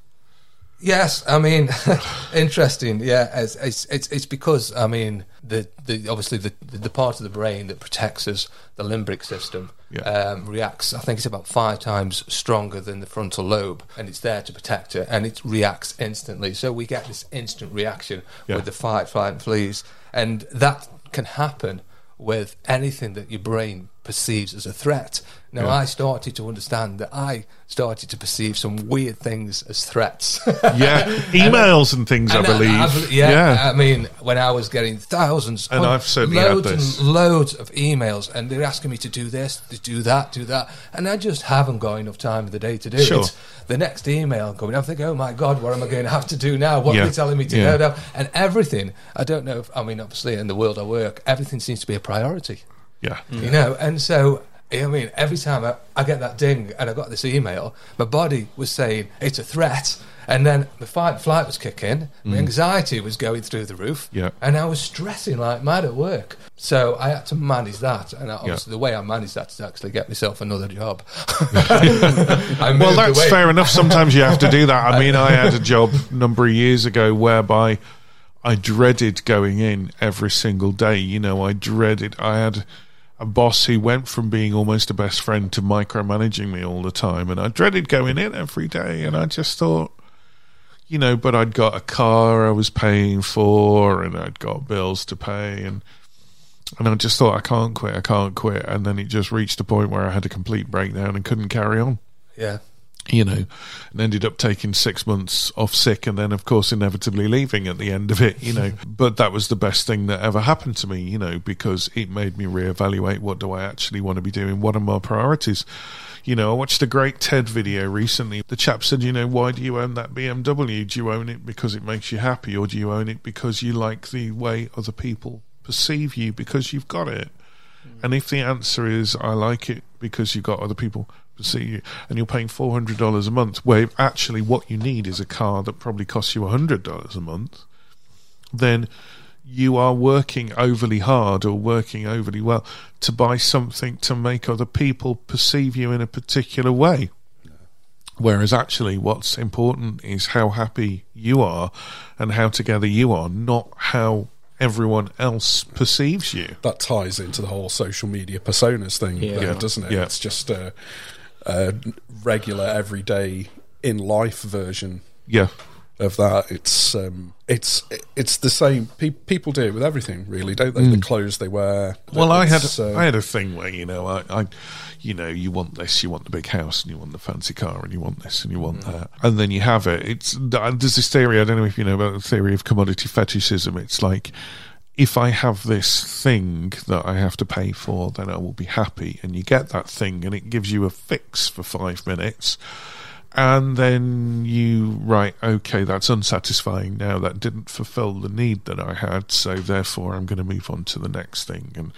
Yes, I mean, <laughs> interesting. Yeah, it's, it's it's it's because I mean the the obviously the the part of the brain that protects us, the limbic system, Yeah. um, reacts. I think it's about five times stronger than the frontal lobe, and it's there to protect it, and it reacts instantly. So we get this instant reaction Yeah. with the fight, flight, and freeze, and that can happen with anything that your brain perceives as a threat. Now, Yeah. I started to understand that I started to perceive some weird things as threats. <laughs> Yeah, emails and things, I And believe. bel- yeah, yeah. I mean, when I was getting thousands, And I've certainly had loads this. and loads of emails, and they're asking me to do this, to do that, do that, and I just haven't got enough time in the day to do Sure. it. The next email coming, I'm thinking, oh my god, what am I going to have to do now? What Yeah. are they telling me to go down? And everything, I don't know. if I mean, obviously, in the world I work, everything seems to be a priority yeah, you know and so you know I mean, every time I, I get that ding and I got this email, my body was saying it's a threat, and then the fight flight was kicking, my anxiety was going through the roof, Mm. Yeah. and I was stressing like mad at work. So I had to manage that, and obviously the way I managed that is actually get myself another job. <laughs> <laughs> Well, that's away. fair enough. Sometimes you have to do that. I <laughs> mean, I had a job a number of years ago whereby I dreaded going in every single day. You know, I dreaded. I had a boss who went from being almost a best friend to micromanaging me all the time, and I dreaded going in every day. And I just thought, you know, but I'd got a car I was paying for, and I'd got bills to pay, and and I just thought I can't quit, I can't quit. And then it just reached a point where I had a complete breakdown and couldn't carry on Yeah, you know, and ended up taking six months off sick and then, of course, inevitably leaving at the end of it, you know. <laughs> but that was the best thing that ever happened to me, you know, because it made me reevaluate what do I actually want to be doing? What are my priorities? You know, I watched a great TED video recently. The chap said, you know, why do you own that BMW? Do you own it because it makes you happy, or do you own it because you like the way other people perceive you because you've got it? Hmm. And if the answer is I like it because you've got other people see you and you're paying four hundred dollars a month, where actually what you need is a car that probably costs you hundred dollars a month, then you are working overly hard or working overly well to buy something to make other people perceive you in a particular way. Whereas actually, what's important is how happy you are and how together you are, not how everyone else perceives you. that ties into the whole social media personas thing, Yeah. there, Yeah. doesn't it? Yeah. It's just a, a regular, everyday, in life version Yeah. of that. It's um, it's it's the same. Pe- people do it with everything, really, don't they? The clothes they wear. Mm. Well, I had uh, I had a thing where you know I, I, you know, you want this, you want the big house, and you want the fancy car, and you want this, and you want Mm. that, and then you have it. It's there's this theory. I don't know if you know about the theory of commodity fetishism. It's like if I have this thing that I have to pay for, then I will be happy, and you get that thing, and it gives you a fix for five minutes. And then you write, okay, that's unsatisfying now. That didn't fulfill the need that I had, so therefore I'm going to move on to the next thing. And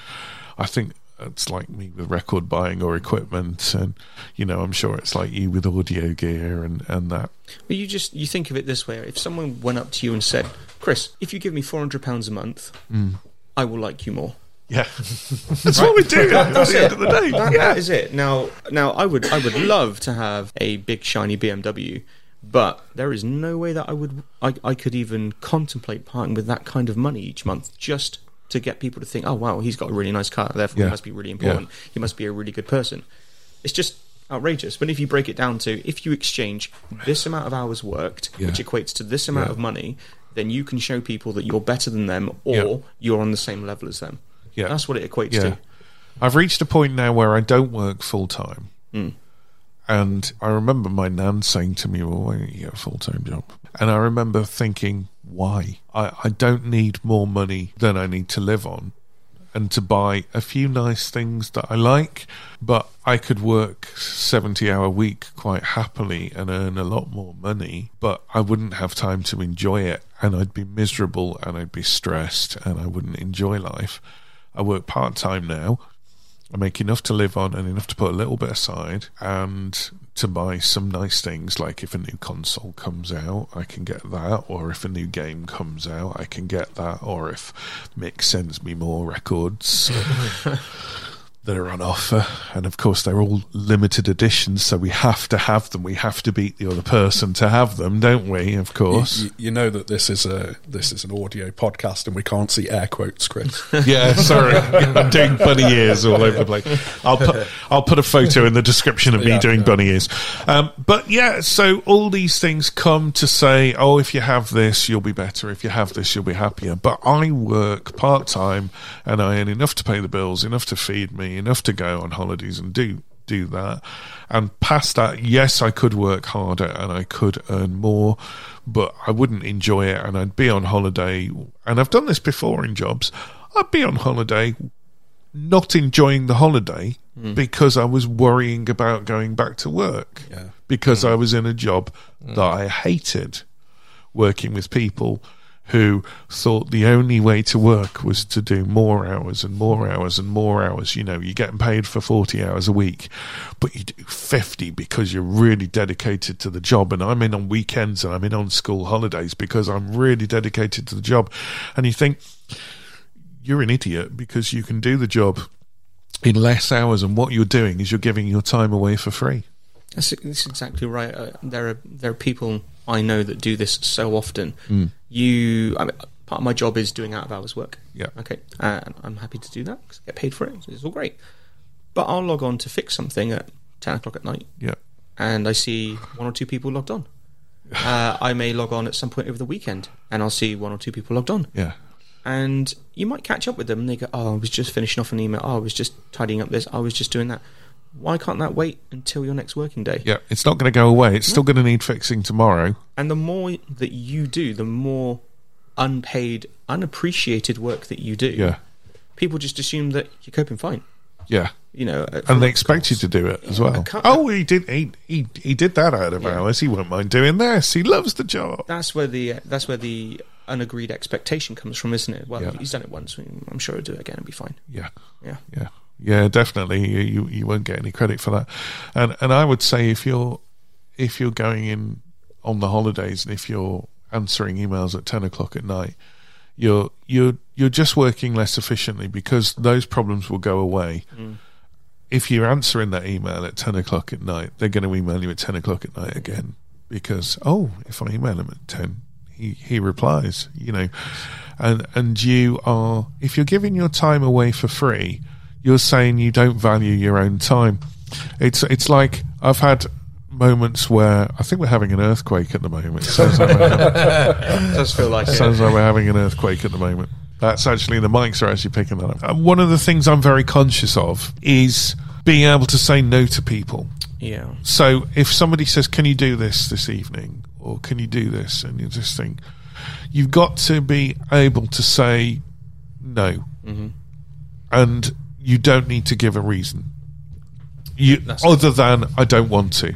I think it's like me with record buying or equipment, and you know, I'm sure it's like you with audio gear and and that. But you just you think of it this way: if someone went up to you and said, "Chris, if you give me four hundred pounds a month, Mm. I will like you more." Yeah, <laughs> that's what we do at That's the it. end of the day. That- yeah. that is it. Now, now I would I would love to have a big shiny BMW, but there is no way that I would I, I could even contemplate parting with that kind of money each month just to get people to think, oh wow, he's got a really nice car, therefore Yeah. he must be really important. He must be a really good person. It's just outrageous. But if you break it down to if you exchange this amount of hours worked, which equates to this amount Yeah. of money, then you can show people that you're better than them or Yeah. you're on the same level as them. Yeah. That's what it equates Yeah. to. I've reached a point now where I don't work full time. Mm. And I remember my nan saying to me, Well, why don't you get a full time job? And I remember thinking, Why? I, I don't need more money than I need to live on and to buy a few nice things that I like, but I could work 70 hour week quite happily and earn a lot more money, but I wouldn't have time to enjoy it and I'd be miserable and I'd be stressed and I wouldn't enjoy life. I work part time now. I make enough to live on and enough to put a little bit aside and to buy some nice things like if a new console comes out, I can get that, or if a new game comes out, I can get that, or if Mick sends me more records <laughs> that are on offer. And of course, they're all limited editions, so we have to have them. We have to beat the other person to have them, don't we? Of course. You, you know that this is a this is an audio podcast and we can't see air quotes, Chris. <laughs> Yeah, sorry, I'm <laughs> doing bunny ears all over the place. I'll put I'll put a photo in the description of me Yeah, doing yeah. bunny ears. Um, but yeah, so all these things come to say, oh, if you have this, you'll be better. If you have this, you'll be happier. But I work part time, and I earn enough to pay the bills, enough to feed me, enough to go on holidays and do do that. And past that, yes, I could work harder and I could earn more, but I wouldn't enjoy it. And I'd be on holiday, and I've done this before in jobs. I'd be on holiday, not enjoying the holiday hmm. because I was worrying about going back to work. Yeah. Because hmm. I was in a job that I hated, working with people who thought the only way to work was to do more hours and more hours and more hours. You know, you're getting paid for 40 hours a week, but you do 50 because you're really dedicated to the job. And I'm in on weekends and I'm in on school holidays because I'm really dedicated to the job. And you think, you're an idiot because you can do the job in less hours, and what you're doing is you're giving your time away for free. That's, that's exactly right. Uh, there are there are people I know that do this so often. Mm. You, I mean, part of my job is doing out of hours work. Yeah. Okay, and I'm happy to do that because I get paid for it. So it's all great. But I'll log on to fix something at ten o'clock at night, Yeah. and I see one or two people logged on. <laughs> Uh, I may log on at some point over the weekend, and I'll see one or two people logged on. Yeah. And you might catch up with them, and they go, "Oh, I was just finishing off an email. Oh, I was just tidying up this. I was just doing that." Why can't that wait until your next working day? Yeah. It's not going to go away. It's still going to need fixing tomorrow. And the more that you do, the more unpaid, unappreciated work that you do. Yeah. People just assume that you're coping fine. Yeah. You know, And they expect you to do it as well. Oh, he did. He he, he did that out of hours. He won't mind doing this. He loves the job. that's where the uh, that's where the unagreed expectation comes from, isn't it? Well, Yeah. he's done it once. I'm sure he'll do it again and be fine. Yeah. Yeah. Yeah, yeah, definitely. You, you you won't get any credit for that. And and I would say if you're if you're going in on the holidays and if you're answering emails at ten o'clock at night, you're you're you're just working less efficiently because those problems will go away. Mm. If you're answering that email at ten o'clock at night, they're going to email you at ten o'clock at night again because oh, if I email him at ten, he he replies. You know, and and you are if you're giving your time away for free, you're saying you don't value your own time. It's it's like I've had moments where I think we're having an earthquake at the moment. Sounds like having, <laughs> does feel like it. sounds like we're having an earthquake at the moment. That's actually the mics are actually picking that up. And one of the things I'm very conscious of is being able to say no to people. Yeah. So if somebody says, "Can you do this this evening?" or "Can you do this?" and you just think you've got to be able to say no, Mm-hmm. and you don't need to give a reason. You That's- other than I don't want to.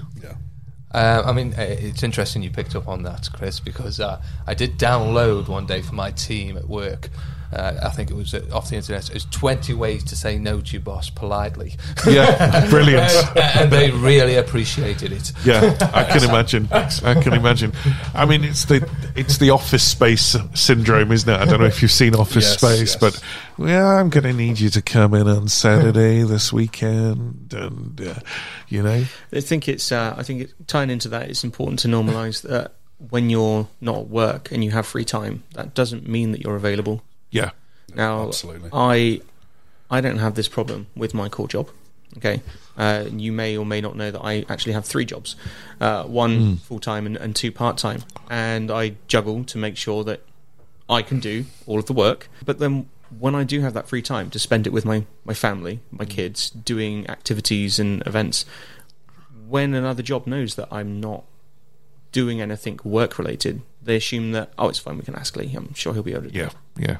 Uh, I mean, uh, it's interesting you picked up on that, Chris, because uh, I did download one day for my team at work Uh, I think it was uh, off the internet. It was 20 ways to say no to your boss politely. Yeah, <laughs> brilliant. and, and they really appreciated it. Yeah, I can imagine. I can imagine. I mean, it's the it's the office space syndrome, isn't it? I don't know if you've seen Office Yes, Space, yes. but yeah, I'm going to need you to come in on Saturday this weekend, and uh, you know, I think it's. Uh, I think it, tying into that, it's important to normalise that when you're not at work and you have free time, that doesn't mean that you're available. Yeah, Now, absolutely. I I don't have this problem with my core job. Okay, uh, you may or may not know that I actually have three jobs, uh, one full time and, and two part time, and I juggle to make sure that I can do all of the work. But then when I do have that free time to spend it with my my family, my kids, doing activities and events, when another job knows that I'm not doing anything work related, they assume that oh, it's fine. We can ask Lee. I'm sure he'll be able to. do yeah, yeah.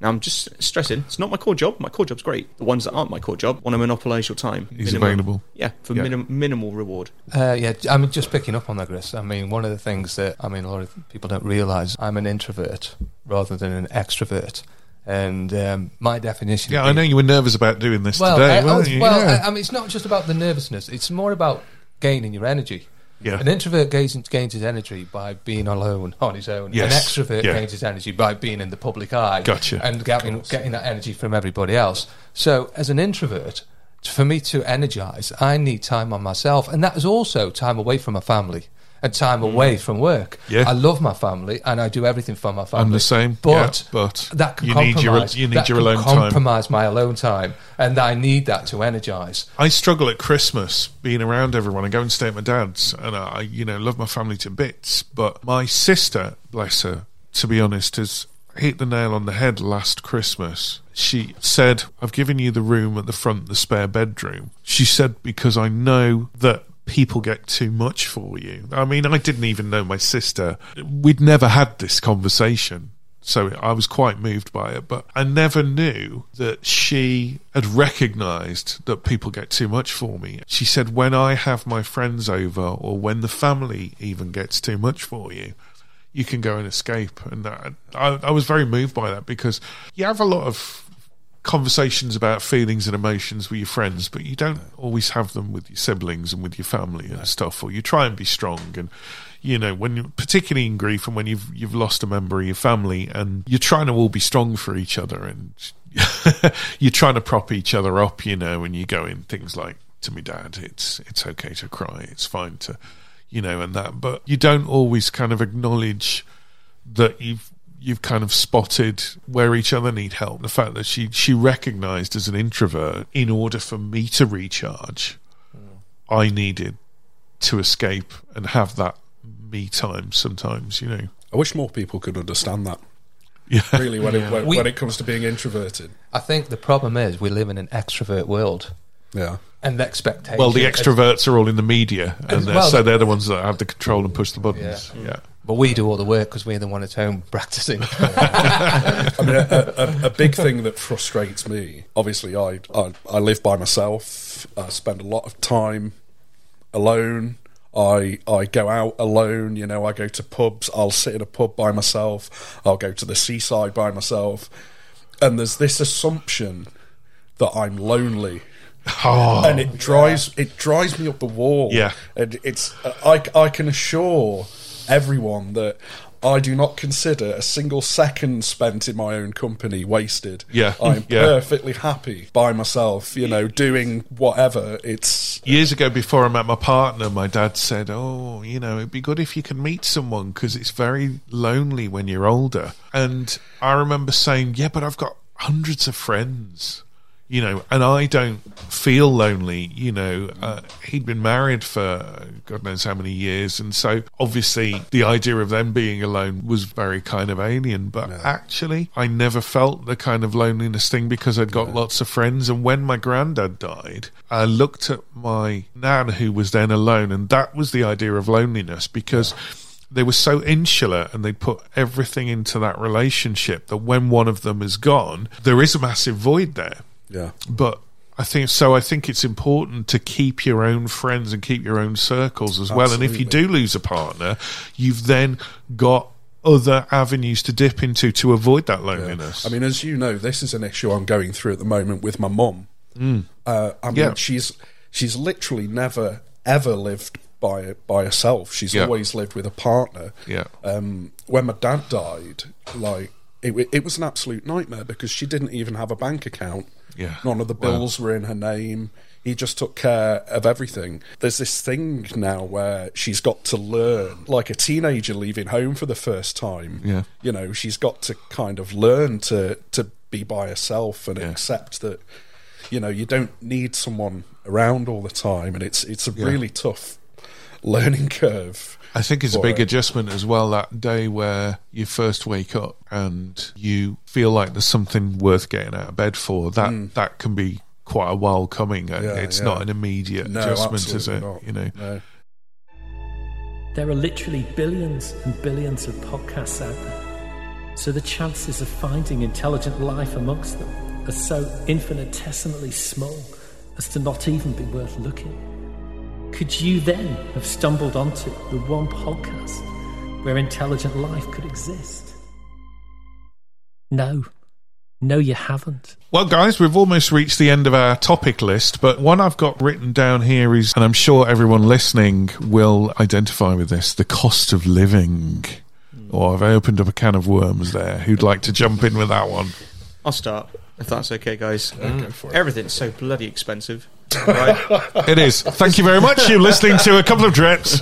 Now I'm just stressing. It's not my core job. My core job's great. The ones that aren't my core job want to monopolise your time. He's available. Yeah, for Yeah. minim- minimal reward. Uh, yeah, I mean, just picking up on that, Chris. I mean, one of the things that I mean, a lot of people don't realise, I'm an introvert rather than an extrovert, and um, my definition. Yeah, I know you were nervous about doing this Well, today, I, I was- you? well, yeah. I, I mean, it's not just about the nervousness; it's more about gaining your energy. Yeah. An introvert gains, gains his energy by being alone on his own. Yes. An extrovert Yeah. gains his energy by being in the public eye. Gotcha. And getting, getting that energy from everybody else. So, as an introvert, for me to energize, I need time on myself. And that is also time away from my family and time away from work. Mm. Yeah. I love my family and I do everything for my family. I'm the same, But, yeah, but that can you need your- compromise. you need that your alone time. compromise my alone time. And I need that to energize. I struggle at Christmas being around everyone. I go and stay at my dad's, and I, you know, love my family to bits. But my sister, bless her, to be honest, has hit the nail on the head last Christmas. She said, "I've given you the room at the front, the spare bedroom." She said because I know that. People get too much for you. I mean, I didn't even know my sister. We'd never had this conversation. So I was quite moved by it, but I never knew that she had recognized that people get too much for me. She said, when I have my friends over or when the family even gets too much for you, you can go and escape. And that, I, I was very moved by that because you have a lot of conversations about feelings and emotions with your friends, but you don't always have them with your siblings and with your family and stuff. Or you try and be strong, and you know when you particularly in grief and when you've you've lost a member of your family, and you're trying to all be strong for each other, and <laughs> you're trying to prop each other up, you know, and you go in things like to me dad, it's it's okay to cry, it's fine to, you know, and that, but you don't always kind of acknowledge that you've you've kind of spotted where each other need help. The fact that she she recognised as an introvert, in order for me to recharge, hmm. I needed to escape and have that me time. Sometimes, you know. I wish more people could understand that. <laughs> Yeah. Really, when, it, when, We- when it comes to being introverted. I think the problem is we live in an extrovert world. Yeah. And the expectation. Well, the extroverts are all in the media, and they're, well, so they're the ones that have the control and push the buttons. Yeah. yeah. But we do all the work because we're the one at home <laughs> practicing. I mean, a, a, a big thing that frustrates me. Obviously, I, I I live by myself. I spend a lot of time alone. I I go out alone. You know, I go to pubs. I'll sit in a pub by myself. I'll go to the seaside by myself. And there's this assumption that I'm lonely. Oh, and it drives it drives me up the wall. Yeah. and it's I I can assure everyone that I do not consider a single second spent in my own company wasted. Yeah. I'm Yeah. perfectly happy by myself. You know, doing whatever. It's Years ago, before I met my partner, my dad said, "Oh, you know, it'd be good if you could meet someone because it's very lonely when you're older." And I remember saying, "Yeah, but I've got hundreds of friends, you know, and I don't feel lonely." You know, uh, he'd been married for God knows how many years, and so obviously the idea of them being alone was very kind of alien. But actually, I never felt the kind of loneliness thing because I'd got lots of friends. And when my granddad died, I looked at my nan who was then alone, and that was the idea of loneliness because they were so insular and they put everything into that relationship that when one of them is gone, there is a massive void there. Yeah. But I think so. I think it's important to keep your own friends and keep your own circles as well. And if you do lose a partner, you've then got other avenues to dip into to avoid that loneliness? I mean, as you know, this is an issue I'm going through at the moment with my mum. Mm. Uh, I mean, Yeah. she's she's literally never ever lived by by herself. She's Yeah. always lived with a partner. Yeah. Um, when my dad died, like it, it was an absolute nightmare because she didn't even have a bank account. Yeah. None of the Wow. bills were in her name. He just took care of everything. There's this thing now where she's got to learn, like a teenager leaving home for the first time. Yeah. You know, she's got to kind of learn to to be by herself and accept that, you know, you don't need someone around all the time, and it's it's a Yeah. really tough learning curve. I think it's a big her. adjustment as well that day where you first wake up and you feel like there's something worth getting out of bed for. That Mm. that can be quite a while coming. and Yeah, it's yeah. not an immediate No, adjustment, is it? not. You know. No. There are literally billions and billions of podcasts out there. So the chances of finding intelligent life amongst them are so infinitesimally small as to not even be worth looking. Could you then have stumbled onto the one podcast where intelligent life could exist? No. No, you haven't. Well, guys, we've almost reached the end of our topic list, but one I've got written down here is, and I'm sure everyone listening will identify with this the cost of living. Or have I opened up a can of worms there? Who'd like to jump in with that one? I'll start if that's okay, guys. go for it. Everything's so bloody expensive. Right? It is. Thank you very much. You're listening to a couple of drips.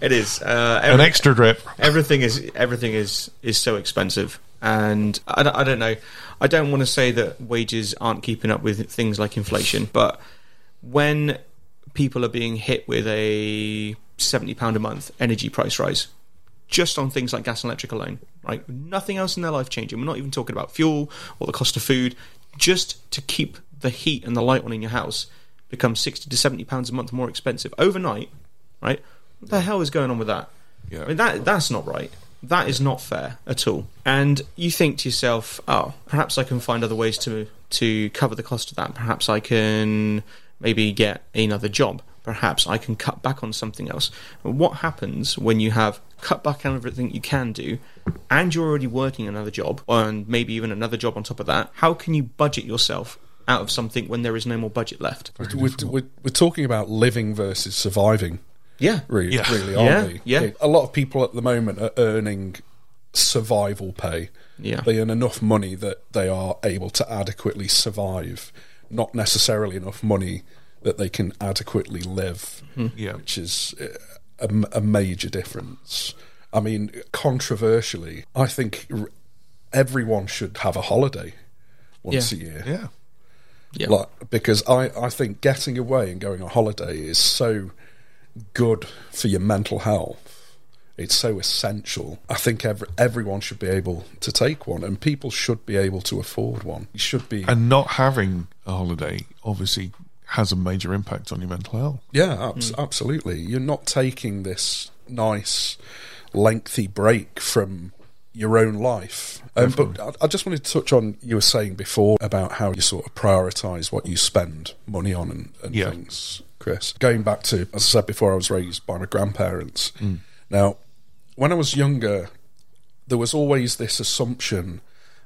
It is uh, An extra drip. Everything is everything is is so expensive, and I don't, I don't know. I don't want to say that wages aren't keeping up with things like inflation, but when people are being hit with a seventy pound a month energy price rise, just on things like gas and electric alone, right? Nothing else in their life changing. We're not even talking about fuel or the cost of food. Just to keep the heat and the light on in your house becomes sixty to seventy pounds a month more expensive overnight, right? What the hell is going on with that? Yeah. I mean, that that's not right. That is not fair at all. And you think to yourself, oh, perhaps I can find other ways to to cover the cost of that. Perhaps I can maybe get another job. Perhaps I can cut back on something else. What happens when you have cut back on everything you can do, and you're already working another job, and maybe even another job on top of that? How can you budget yourself out of something when there is no more budget left? We're, we're, we're talking about living versus surviving. Yeah. Really, Yeah. really, aren't we? yeah. A lot of people at the moment are earning survival pay. Yeah. They earn enough money that they are able to adequately survive, not necessarily enough money that they can adequately live, Mhm. Yeah. which is uh, a, a major difference. I mean, controversially, I think everyone should have a holiday once Yeah. a year. Yeah. Yeah. Like, because I, I think getting away and going on holiday is so good for your mental health. It's so essential. I think every, everyone should be able to take one, and people should be able to afford one. You should be. And not having a holiday obviously has a major impact on your mental health. Yeah, abs- mm. absolutely. You're not taking this nice, lengthy break from your own life. Um, but I, I just wanted to touch on you were saying before about how you sort of prioritise what you spend money on and, and Yeah. things, Chris. Going back to, as I said before, I was raised by my grandparents. Mm. Now, when I was younger, there was always this assumption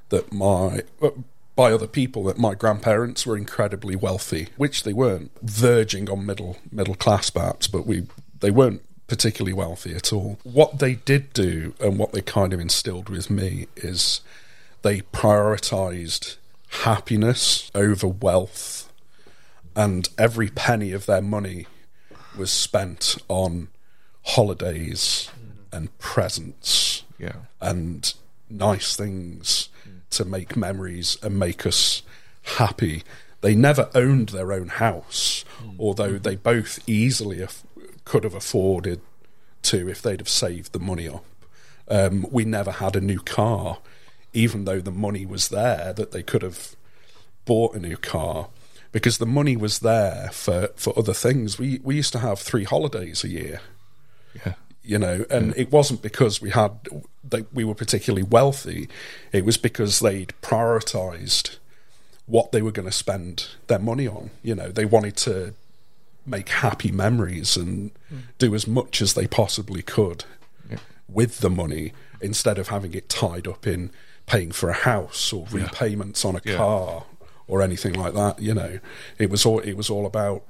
that my uh, by other people that my grandparents were incredibly wealthy, which they weren't, verging on middle middle class perhaps, but we they weren't particularly wealthy at all. What they did do and what they kind of instilled with me is they prioritized happiness over wealth and every penny of their money was spent on holidays and presents Yeah. and nice things to make memories and make us happy. They never owned their own house, although they both easily af- could have afforded to if they'd have saved the money up. Um, we never had a new car, even though the money was there that they could have bought a new car because the money was there for, for other things. We we used to have three holidays a year Yeah. you know, and it wasn't because we had they, we were particularly wealthy. It was because they'd prioritized what they were going to spend their money on. You know, they wanted to make happy memories and do as much as they possibly could with the money instead of having it tied up in paying for a house or Yeah. repayments on a Yeah. car or anything like that. You know, it was all it was all about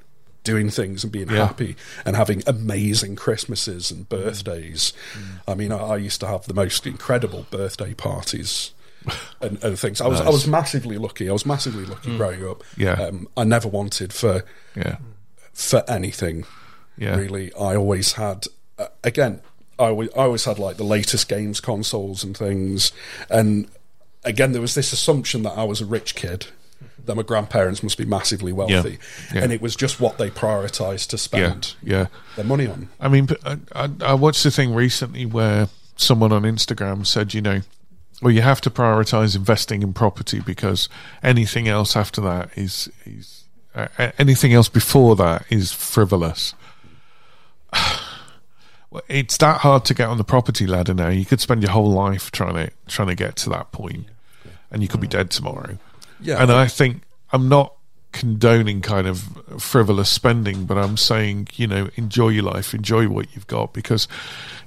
doing things and being Yeah. happy and having amazing Christmases and birthdays. Mm. I mean, I, I used to have the most incredible birthday parties. <laughs> And, and things. I was I was massively lucky. I was massively lucky growing up. Yeah. Um, I never wanted for Yeah. For anything. Yeah. Really, I always had. Uh, again, I always, I always had like the latest games consoles and things. And again, there was this assumption that I was a rich kid. That my grandparents must be massively wealthy, Yeah. and it was just what they prioritised to spend Yeah. their money on. I mean, I, I, I watched a thing recently where someone on Instagram said, you know, well, you have to prioritize investing in property because anything else after that is is uh, anything else before that is frivolous. <sighs> It's that hard to get on the property ladder now. You could spend your whole life trying to trying to get to that point, and you could be dead tomorrow. Yeah. and I think I'm not condoning kind of frivolous spending, but I'm saying you know enjoy your life, enjoy what you've got, because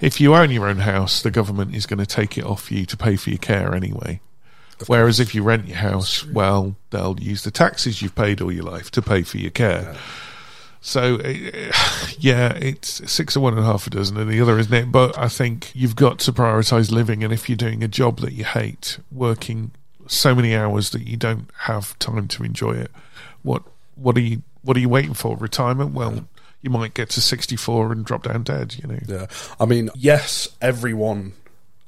if you own your own house, the government is going to take it off you to pay for your care anyway. Whereas if you rent your house, well, they'll use the taxes you've paid all your life to pay for your care. So, uh, yeah, it's six or one and half a dozen of the other, isn't it? But I think you've got to prioritise living, and if you're doing a job that you hate, working so many hours that you don't have time to enjoy it, what what are you what are you waiting for? Retirement? Well, you might get to sixty four and drop down dead. You know. Yeah, I mean, yes, everyone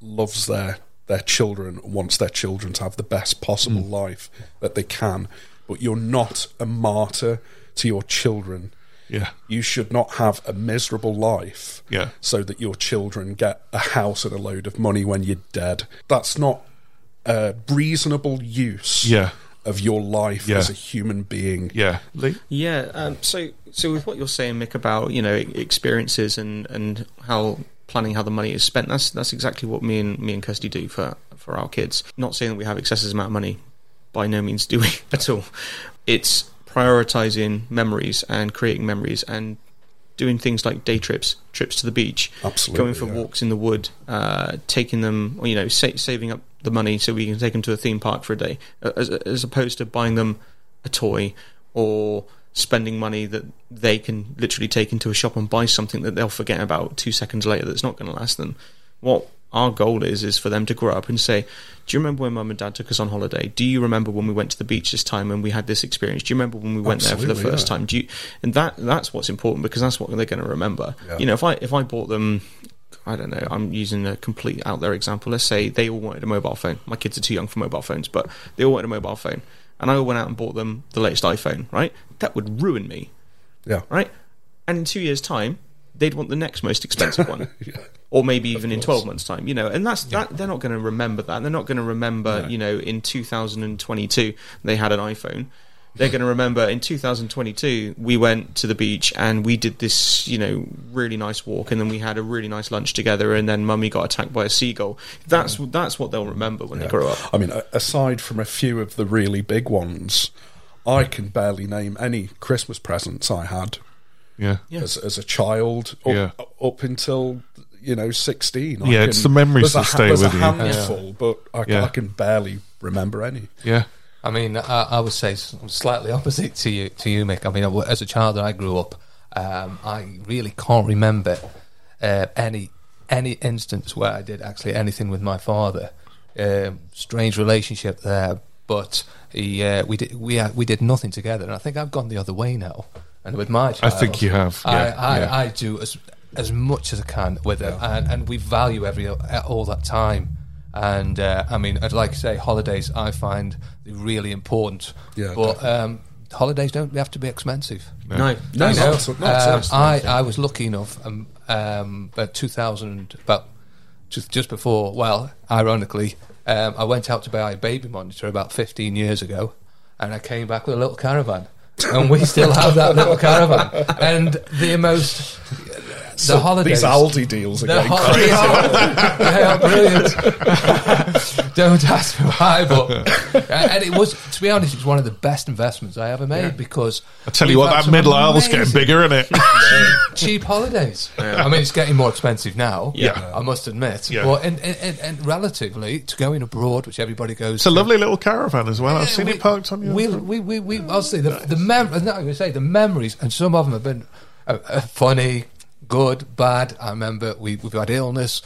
loves their their children, wants their children to have the best possible Mm. life that they can, but you're not a martyr to your children. Yeah. You should not have a miserable life Yeah. so that your children get a house and a load of money when you're dead. That's not a reasonable use Yeah. of your life Yeah. as a human being. Yeah, Lee. Yeah. Um, so, so with what you're saying, Mick, about you know experiences and and how planning how the money is spent, that's that's exactly what me and me and Kirsty do for for our kids. Not saying that we have excessive amount of money, by no means do we <laughs> at all. It's prioritizing memories and creating memories and doing things like day trips, trips to the beach, Absolutely, going for yeah. walks in the wood, uh, taking them, or, you know, sa- saving up the money so we can take them to a theme park for a day, as, as opposed to buying them a toy or spending money that they can literally take into a shop and buy something that they'll forget about two seconds later that's not going to last them. What our goal is is for them to grow up and say, "Do you remember when mum and dad took us on holiday? Do you remember when we went to the beach this time and we had this experience? Do you remember when we went there for the first yeah. time? Do you?" And that that's what's important because that's what they're going to remember. Yeah. You know, if I if I bought them. I don't know. I'm using a complete out there example. Let's say they all wanted a mobile phone. My kids are too young for mobile phones, but they all wanted a mobile phone, and I went out and bought them the latest iPhone. Right? That would ruin me Yeah. right? And in two years' time, they'd want the next most expensive one, <laughs> or maybe even in twelve months' time. You know, and that's that. They're not going to remember that. They're not going to remember. You know, in 2022 they had an iPhone. They're going to remember in 2022 we went to the beach and we did this, you know, really nice walk, and then we had a really nice lunch together, and then Mummy got attacked by a seagull. That's that's what they'll remember when they grow up. I mean, aside from a few of the really big ones, I can barely name any Christmas presents I had Yeah. as, as a child up, Yeah. up until you know sixteen. Yeah, it's the memories there's that a, stay there's with a you. handful, but I, Yeah. I can barely remember any. Yeah. I mean, I, I would say slightly <laughs> opposite to you, to you, Mick. I mean, as a child, I grew up. Um, I really can't remember uh, any any instance where I did actually anything with my father. Um, strange relationship there, but he, uh, we did we had, we did nothing together, and I think I've gone the other way now. And with my I think you have, I, yeah, I, yeah. I do as as much as I can with it, and, and we value every all that time. And uh, I mean, I'd like to say holidays. I find really important. Yeah, but um, holidays don't have to be expensive. No, No, You not know, at not um, all. I I was lucky enough. Um, um, about 2000, about just just before. Well, ironically, um, I went out to buy a baby monitor about 15 years ago, and I came back with a little caravan. and we still have that little caravan. And the most the holidays. These Aldi deals are The getting ho- crazy. they are brilliant. <laughs> Don't ask me why, but and it was to be honest, it was one of the best investments I ever made because I tell you what, that some middle aisle's getting bigger, isn't it? <laughs> cheap holidays. I mean, it's getting more expensive now. Yeah. I must admit. Yeah. But and, and, and, and relatively to going abroad, which everybody goes. It's a lovely little caravan as well. I've seen we- it parked on your. We, we, we, we, I'll say the the mem- I'm not going to say the memories, and some of them have been uh, uh, funny, good, bad. I remember we we've had illness.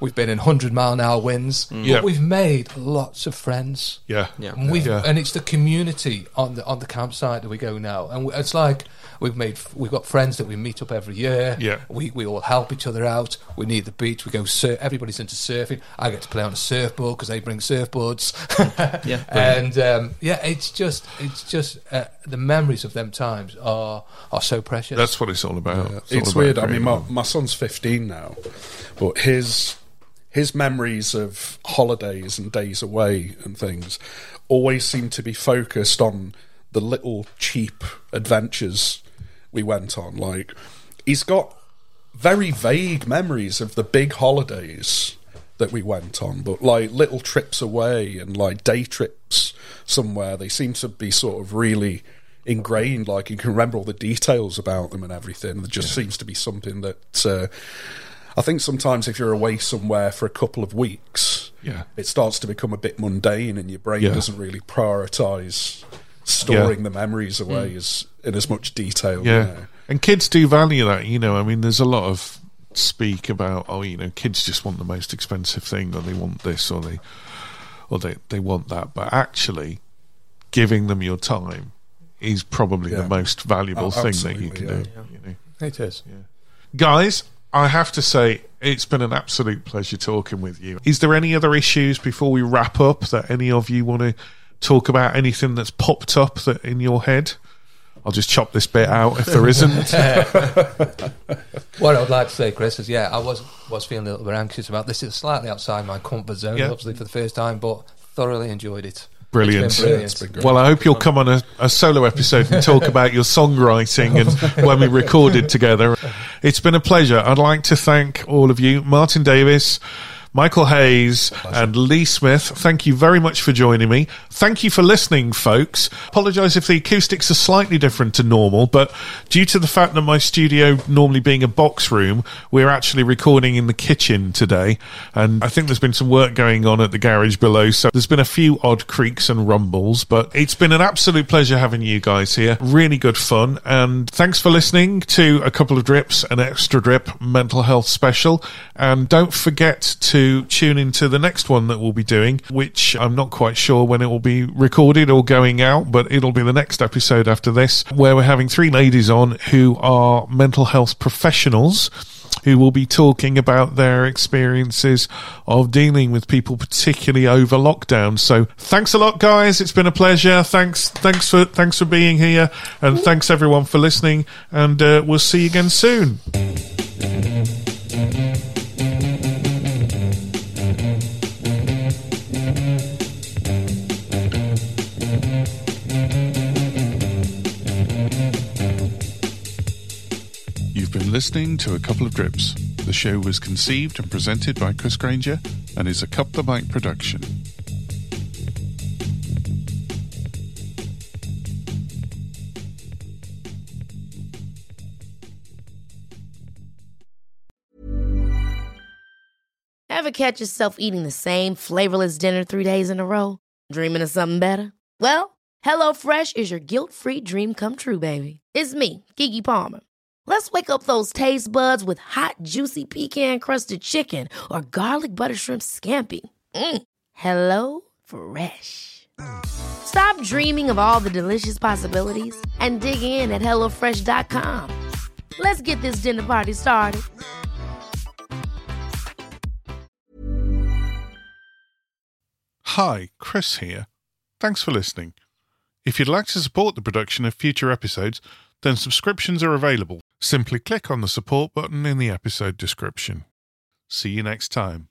We've been in hundred mile an hour winds, mm. Yeah. but we've made lots of friends. Yeah. Yeah. And we've Yeah. and it's the community on the on the campsite that we go now, and we, it's like we've made we've got friends that we meet up every year. Yeah. we we all help each other out. We need the beach. We go surf. Everybody's into surfing. I get to play on a surfboard because they bring surfboards. <laughs> Yeah. <laughs> and um, yeah, it's just it's just uh, the memories of them times are are so precious. That's what it's all about. Yeah. all It's about weird. I mean, my, my son's 15 now, but his his memories of holidays and days away and things always seem to be focused on the little cheap adventures we went on. Like, he's got very vague memories of the big holidays that we went on, but like little trips away and like day trips somewhere, they seem to be sort of really ingrained. Like you can remember all the details about them and everything. There just seems to be something that uh, I think sometimes if you're away somewhere for a couple of weeks, Yeah. it starts to become a bit mundane, and your brain Yeah. doesn't really prioritize storing the memories away mm. as in as much detail. you Yeah. know. And kids do value that, you know. I mean, there's a lot of speak about, oh, you know, kids just want the most expensive thing, or they want this, or they, or they, they want that. But actually, giving them your time is probably the most valuable Oh, thing that you can yeah. do. You know? it is. Guys, I have to say, it's been an absolute pleasure talking with you. Is there any other issues before we wrap up that any of you want to talk about? Anything that's popped up that in your head? I'll just chop this bit out if there isn't. <laughs> What I would like to say, Chris, is yeah, I was was feeling a little bit anxious about this. It's slightly outside my comfort zone, Yeah. obviously for the first time, but thoroughly enjoyed it. Brilliant. It's been brilliant. It's been great. Well, I hope you'll come on a, a solo episode and talk about your songwriting and <laughs> when we recorded together. It's been a pleasure. I'd like to thank all of you, Martin Davies, Michael Hayes, and Lee Smith. Thank you very much for joining me. Thank you for listening, folks. Apologise if the acoustics are slightly different to normal, but due to the fact that my studio normally being a box room, we're actually recording in the kitchen today. And I think there's been some work going on at the garage below, so there's been a few odd creaks and rumbles, but it's been an absolute pleasure having you guys here. Really good fun. And thanks for listening to a couple of drips, an extra drip mental health special. And don't forget to tune into the next one that we'll be doing, which I'm not quite sure when it will be recorded or going out, but it'll be the next episode after this, where we're having three ladies on who are mental health professionals who will be talking about their experiences of dealing with people, particularly over lockdown. So thanks a lot, guys. It's been a pleasure. Thanks, thanks for thanks for being here, and thanks everyone for listening. And uh, we'll see you again soon. Listening to A Couple of Drips. The show was conceived and presented by Chris Granger and is a Cup the Mic production. Ever catch yourself eating the same flavorless dinner three days in a row? Dreaming of something better? Well, HelloFresh is your guilt-free dream come true, baby. It's me, Keke Palmer. Let's wake up those taste buds with hot, juicy pecan-crusted chicken or garlic butter shrimp scampi. Mm. Hello Fresh. Stop dreaming of all the delicious possibilities and dig in at HelloFresh.com. Let's get this dinner party started. Hi, Chris here. Thanks for listening. If you'd like to support the production of future episodes, then subscriptions are available. Simply click on the support button in the episode description. See you next time.